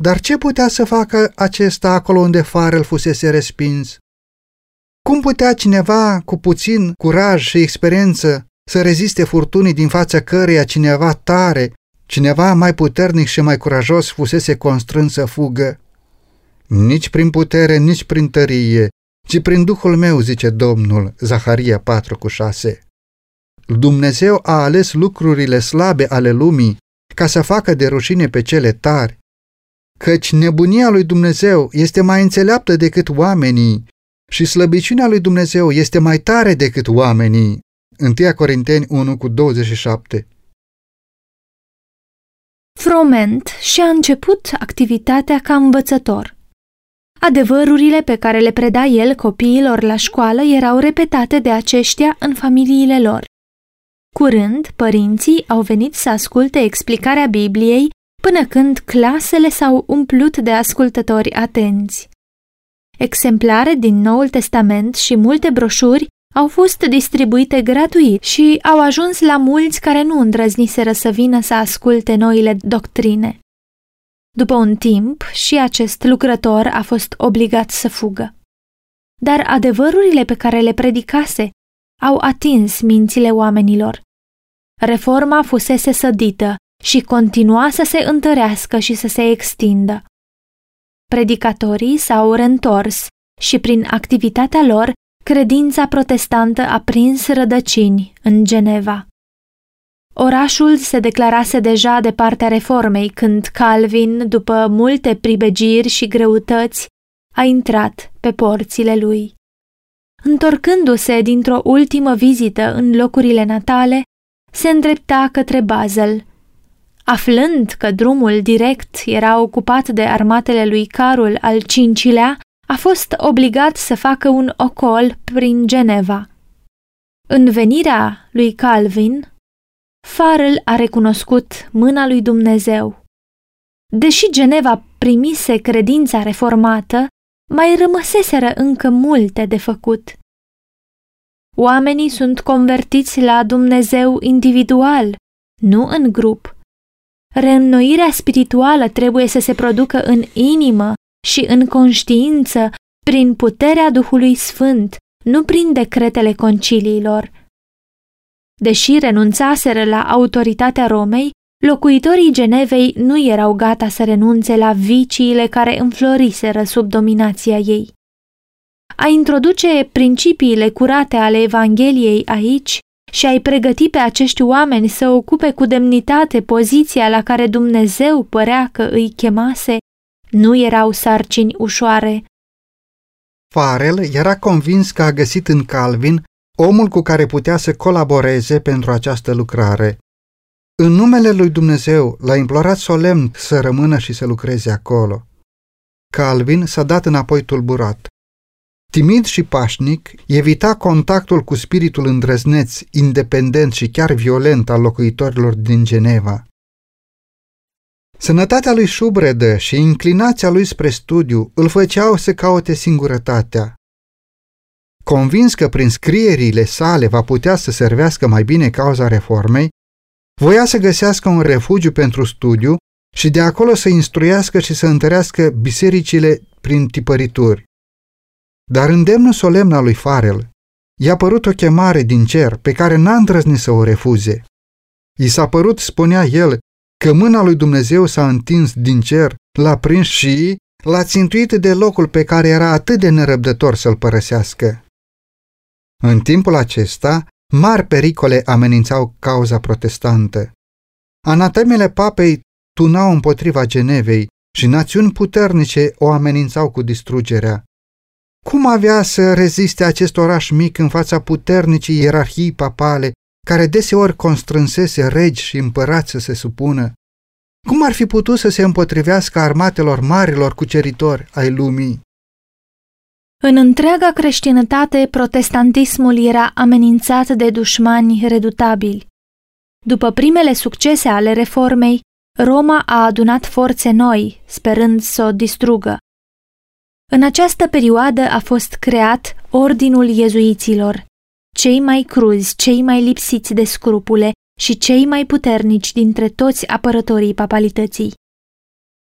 Dar ce putea să facă acesta acolo unde Farel fusese respins? Cum putea cineva cu puțin curaj și experiență să reziste furtunii din fața căreia cineva tare, cineva mai puternic și mai curajos fusese constrâns să fugă? Nici prin putere, nici prin tărie, ci prin Duhul meu, zice Domnul, Zaharia 4 cu 6. Dumnezeu a ales lucrurile slabe ale lumii ca să facă de rușine pe cele tari, căci nebunia lui Dumnezeu este mai înțeleaptă decât oamenii și slăbiciunea lui Dumnezeu este mai tare decât oamenii. 1 Corinteni 1 cu 27 Froment și-a început activitatea ca învățător. Adevărurile pe care le preda el copiilor la școală erau repetate de aceștia în familiile lor. Curând, părinții au venit să asculte explicarea Bibliei până când clasele s-au umplut de ascultători atenți. Exemplare din Noul Testament și multe broșuri au fost distribuite gratuit și au ajuns la mulți care nu îndrăzniseră să vină să asculte noile doctrine. După un timp, și acest lucrător a fost obligat să fugă. Dar adevărurile pe care le predicase au atins mințile oamenilor. Reforma fusese sădită și continua să se întărească și să se extindă. Predicatorii s-au reîntors și prin activitatea lor, credința protestantă a prins rădăcini în Geneva. Orașul se declarase deja de partea reformei când Calvin, după multe pribegiri și greutăți, a intrat pe porțile lui. Întorcându-se dintr-o ultimă vizită în locurile natale, se îndrepta către Basel. Aflând că drumul direct era ocupat de armatele lui Carol al V-lea, a fost obligat să facă un ocol prin Geneva. În venirea lui Calvin, Farel a recunoscut mâna lui Dumnezeu. Deși Geneva primise credința reformată, mai rămăseseră încă multe de făcut. Oamenii sunt convertiți la Dumnezeu individual, nu în grup. Reînnoirea spirituală trebuie să se producă în inimă și în conștiință prin puterea Duhului Sfânt, nu prin decretele conciliilor. Deși renunțaseră la autoritatea Romei, locuitorii Genevei nu erau gata să renunțe la viciile care înfloriseră sub dominația ei. A introduce principiile curate ale Evangheliei aici și a-i pregăti pe acești oameni să ocupe cu demnitate poziția la care Dumnezeu părea că îi chemase, nu erau sarcini ușoare. Farel era convins că a găsit în Calvin omul cu care putea să colaboreze pentru această lucrare. În numele lui Dumnezeu l-a implorat solemn să rămână și să lucreze acolo. Calvin s-a dat înapoi tulburat. Timid și pașnic, evita contactul cu spiritul îndrăzneț, independent și chiar violent al locuitorilor din Geneva. Sănătatea lui șubredă și inclinația lui spre studiu îl făceau să caute singurătatea. Convins că prin scrierile sale va putea să servească mai bine cauza reformei, voia să găsească un refugiu pentru studiu și de acolo să instruiască și să întărească bisericile prin tipărituri. Dar îndemnul solemn al lui Farel i-a părut o chemare din cer pe care n-a îndrăznit să o refuze. I s-a părut, spunea el, că mâna lui Dumnezeu s-a întins din cer, l-a prins și l-a țintuit de locul pe care era atât de nerăbdător să-l părăsească. În timpul acesta, mari pericole amenințau cauza protestantă. Anatemele papei tunau împotriva Genevei și națiuni puternice o amenințau cu distrugerea. Cum avea să reziste acest oraș mic în fața puternicii ierarhii papale, care deseori constrânsese regi și împărați să se supună? Cum ar fi putut să se împotrivească armatelor marilor cuceritori ai lumii? În întreaga creștinătate, protestantismul era amenințat de dușmani redutabili. După primele succese ale reformei, Roma a adunat forțe noi, sperând să o distrugă. În această perioadă a fost creat Ordinul Iezuiților, cei mai cruzi, cei mai lipsiți de scrupule și cei mai puternici dintre toți apărătorii papalității.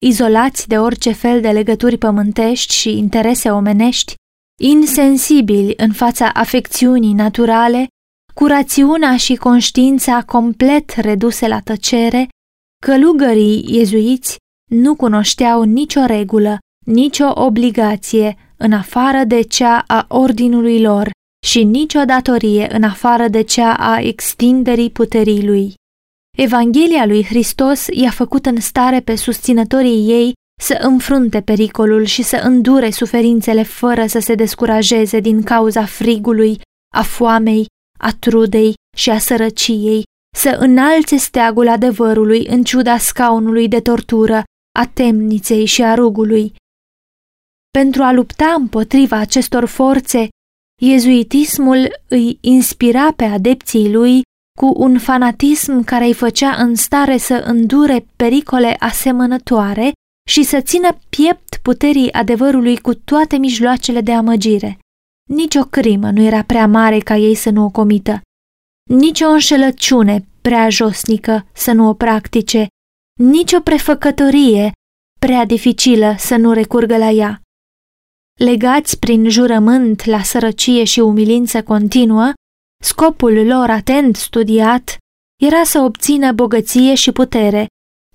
Izolați de orice fel de legături pământești și interese omenești, insensibili în fața afecțiunii naturale, cu rațiunea și conștiința complet reduse la tăcere, călugării iezuiți nu cunoșteau nicio regulă, nicio obligație în afară de cea a ordinului lor și nicio datorie în afară de cea a extinderii puterii lui. Evanghelia lui Hristos i-a făcut în stare pe susținătorii ei să înfrunte pericolul și să îndure suferințele fără să se descurajeze din cauza frigului, a foamei, a trudei și a sărăciei, să înalțe steagul adevărului în ciuda scaunului de tortură, a temniței și a rugului. Pentru a lupta împotriva acestor forțe, Iezuitismul îi inspira pe adepții lui cu un fanatism care îi făcea în stare să îndure pericole asemănătoare și să țină piept puterii adevărului cu toate mijloacele de amăgire. Nici o crimă nu era prea mare ca ei să nu o comită, nici o înșelăciune prea josnică să nu o practice, nici o prefăcătorie prea dificilă să nu recurgă la ea. Legați prin jurământ la sărăcie și umilință continuă, scopul lor atent studiat era să obțină bogăție și putere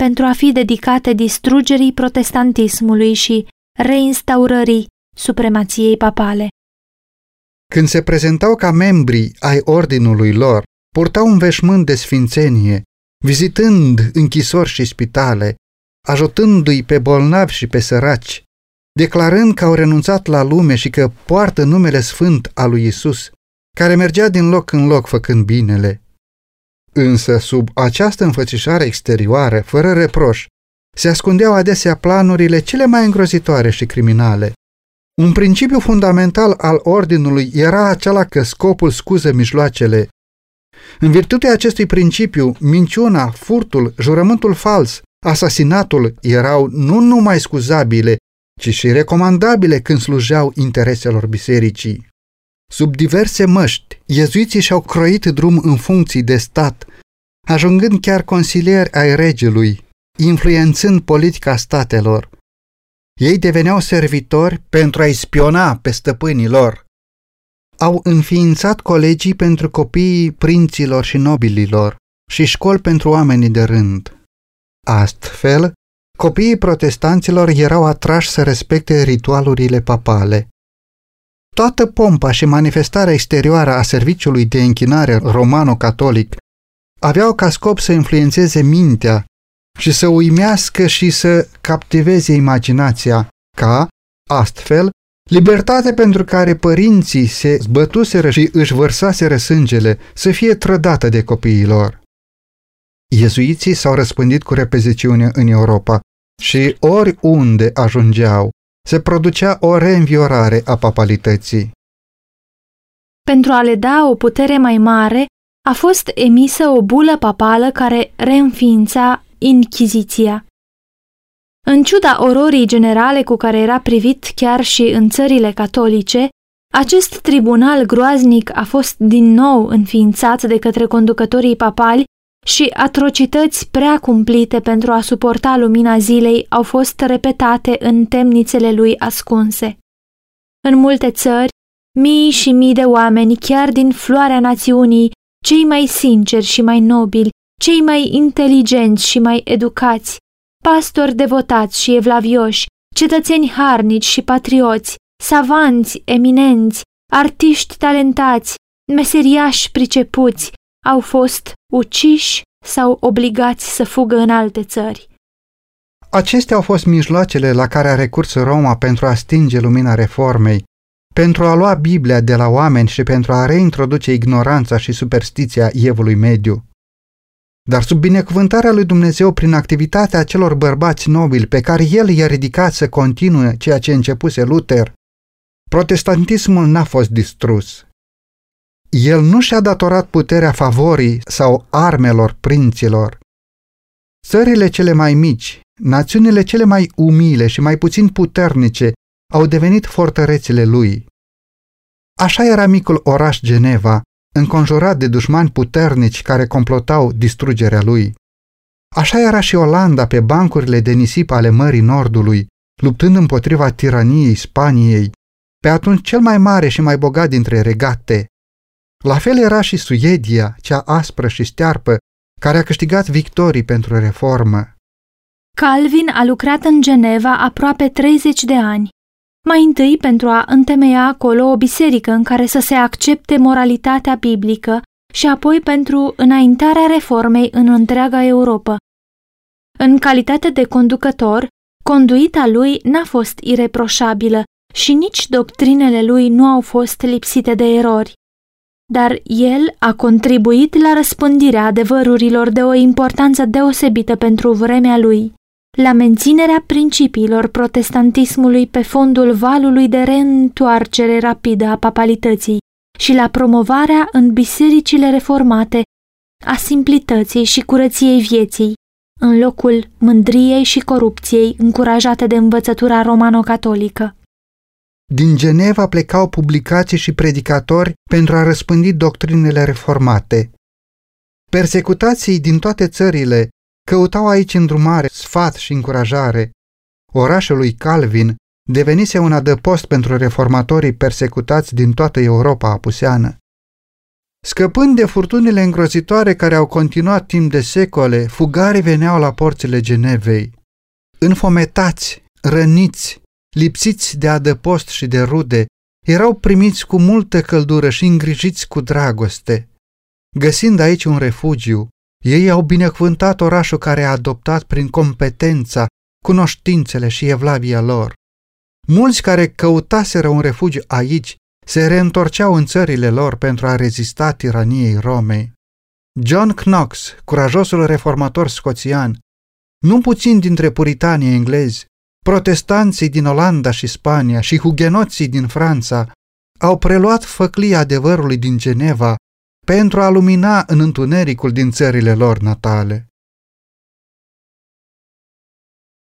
pentru a fi dedicate distrugerii protestantismului și reinstaurării supremației papale. Când se prezentau ca membri ai ordinului lor, purtau un veșmânt de sfințenie, vizitând închisori și spitale, ajutându-i pe bolnavi și pe săraci, declarând că au renunțat la lume și că poartă numele sfânt al lui Isus, care mergea din loc în loc făcând binele. Însă, sub această înfățișare exterioară, fără reproș, se ascundeau adesea planurile cele mai îngrozitoare și criminale. Un principiu fundamental al ordinului era acela că scopul scuză mijloacele. În virtutea acestui principiu, minciuna, furtul, jurământul fals, asasinatul erau nu numai scuzabile, ci și recomandabile când slujeau intereselor bisericii. Sub diverse măști, iezuiții și-au croit drum în funcții de stat, ajungând chiar consilieri ai regelui, influențând politica statelor. Ei deveneau servitori pentru a-i spiona pe stăpânii lor. Au înființat colegii pentru copiii prinților și nobililor și școli pentru oamenii de rând. Astfel, copiii protestanților erau atrași să respecte ritualurile papale. Toată pompa și manifestarea exterioară a serviciului de închinare romano-catolic aveau ca scop să influențeze mintea și să uimească și să captiveze imaginația, ca, astfel, Libertate pentru care părinții se zbătuseră și își vărsaseră sângele să fie trădată de copiii lor. Iezuiții s-au răspândit cu repeziciune în Europa și oriunde ajungeau, se producea o reînviorare a papalității. Pentru a le da o putere mai mare, a fost emisă o bulă papală care reînființa Inchiziția. În ciuda ororii generale cu care era privit chiar și în țările catolice, acest tribunal groaznic a fost din nou înființat de către conducătorii papali și atrocități prea cumplite pentru a suporta lumina zilei au fost repetate în temnițele lui ascunse. În multe țări, mii și mii de oameni, chiar din floarea națiunii, cei mai sinceri și mai nobili, cei mai inteligenți și mai educați, pastori devotați și evlavioși, cetățeni harnici și patrioți, savanți eminenți, artiști talentați, meseriași pricepuți, au fost uciși sau obligați să fugă în alte țări. Acestea au fost mijloacele la care a recurs Roma pentru a stinge lumina reformei, pentru a lua Biblia de la oameni și pentru a reintroduce ignoranța și superstiția Evului Mediu. Dar sub binecuvântarea lui Dumnezeu prin activitatea celor bărbați nobili pe care el i-a ridicat să continue ceea ce începuse Luther, protestantismul n-a fost distrus. El nu și-a datorat puterea favorii sau armelor prinților. Țările cele mai mici, națiunile cele mai umile și mai puțin puternice au devenit fortărețile lui. Așa era micul oraș Geneva, înconjurat de dușmani puternici care complotau distrugerea lui. Așa era și Olanda pe bancurile de nisip ale Mării Nordului, luptând împotriva tiraniei Spaniei, pe atunci cel mai mare și mai bogat dintre regate. La fel era și Suedia, cea aspră și stearpă, care a câștigat victorii pentru reformă. Calvin a lucrat în Geneva aproape 30 de ani mai întâi pentru a întemeia acolo o biserică în care să se accepte moralitatea biblică și apoi pentru înaintarea reformei în întreaga Europa. În calitate de conducător, conduita lui n-a fost ireproșabilă și nici doctrinele lui nu au fost lipsite de erori. Dar el a contribuit la răspândirea adevărurilor de o importanță deosebită pentru vremea lui la menținerea principiilor protestantismului pe fondul valului de reîntoarcere rapidă a papalității și la promovarea în bisericile reformate a simplității și curăției vieții, în locul mândriei și corupției încurajate de învățătura romano-catolică. Din Geneva plecau publicații și predicatori pentru a răspândi doctrinele reformate. Persecutații din toate țările Căutau aici îndrumare, sfat și încurajare. Orașul lui Calvin devenise un adăpost pentru reformatorii persecutați din toată Europa apuseană. Scăpând de furtunile îngrozitoare care au continuat timp de secole, fugarii veneau la porțile Genevei. Înfometați, răniți, lipsiți de adăpost și de rude, erau primiți cu multă căldură și îngrijiți cu dragoste. Găsind aici un refugiu, ei au binecuvântat orașul care a adoptat prin competența, cunoștințele și evlavia lor. Mulți care căutaseră un refugiu aici se reîntorceau în țările lor pentru a rezista tiraniei Romei. John Knox, curajosul reformator scoțian, nu puțin dintre puritanii englezi, protestanții din Olanda și Spania și hugenoții din Franța au preluat făclia adevărului din Geneva pentru a lumina în întunericul din țările lor natale.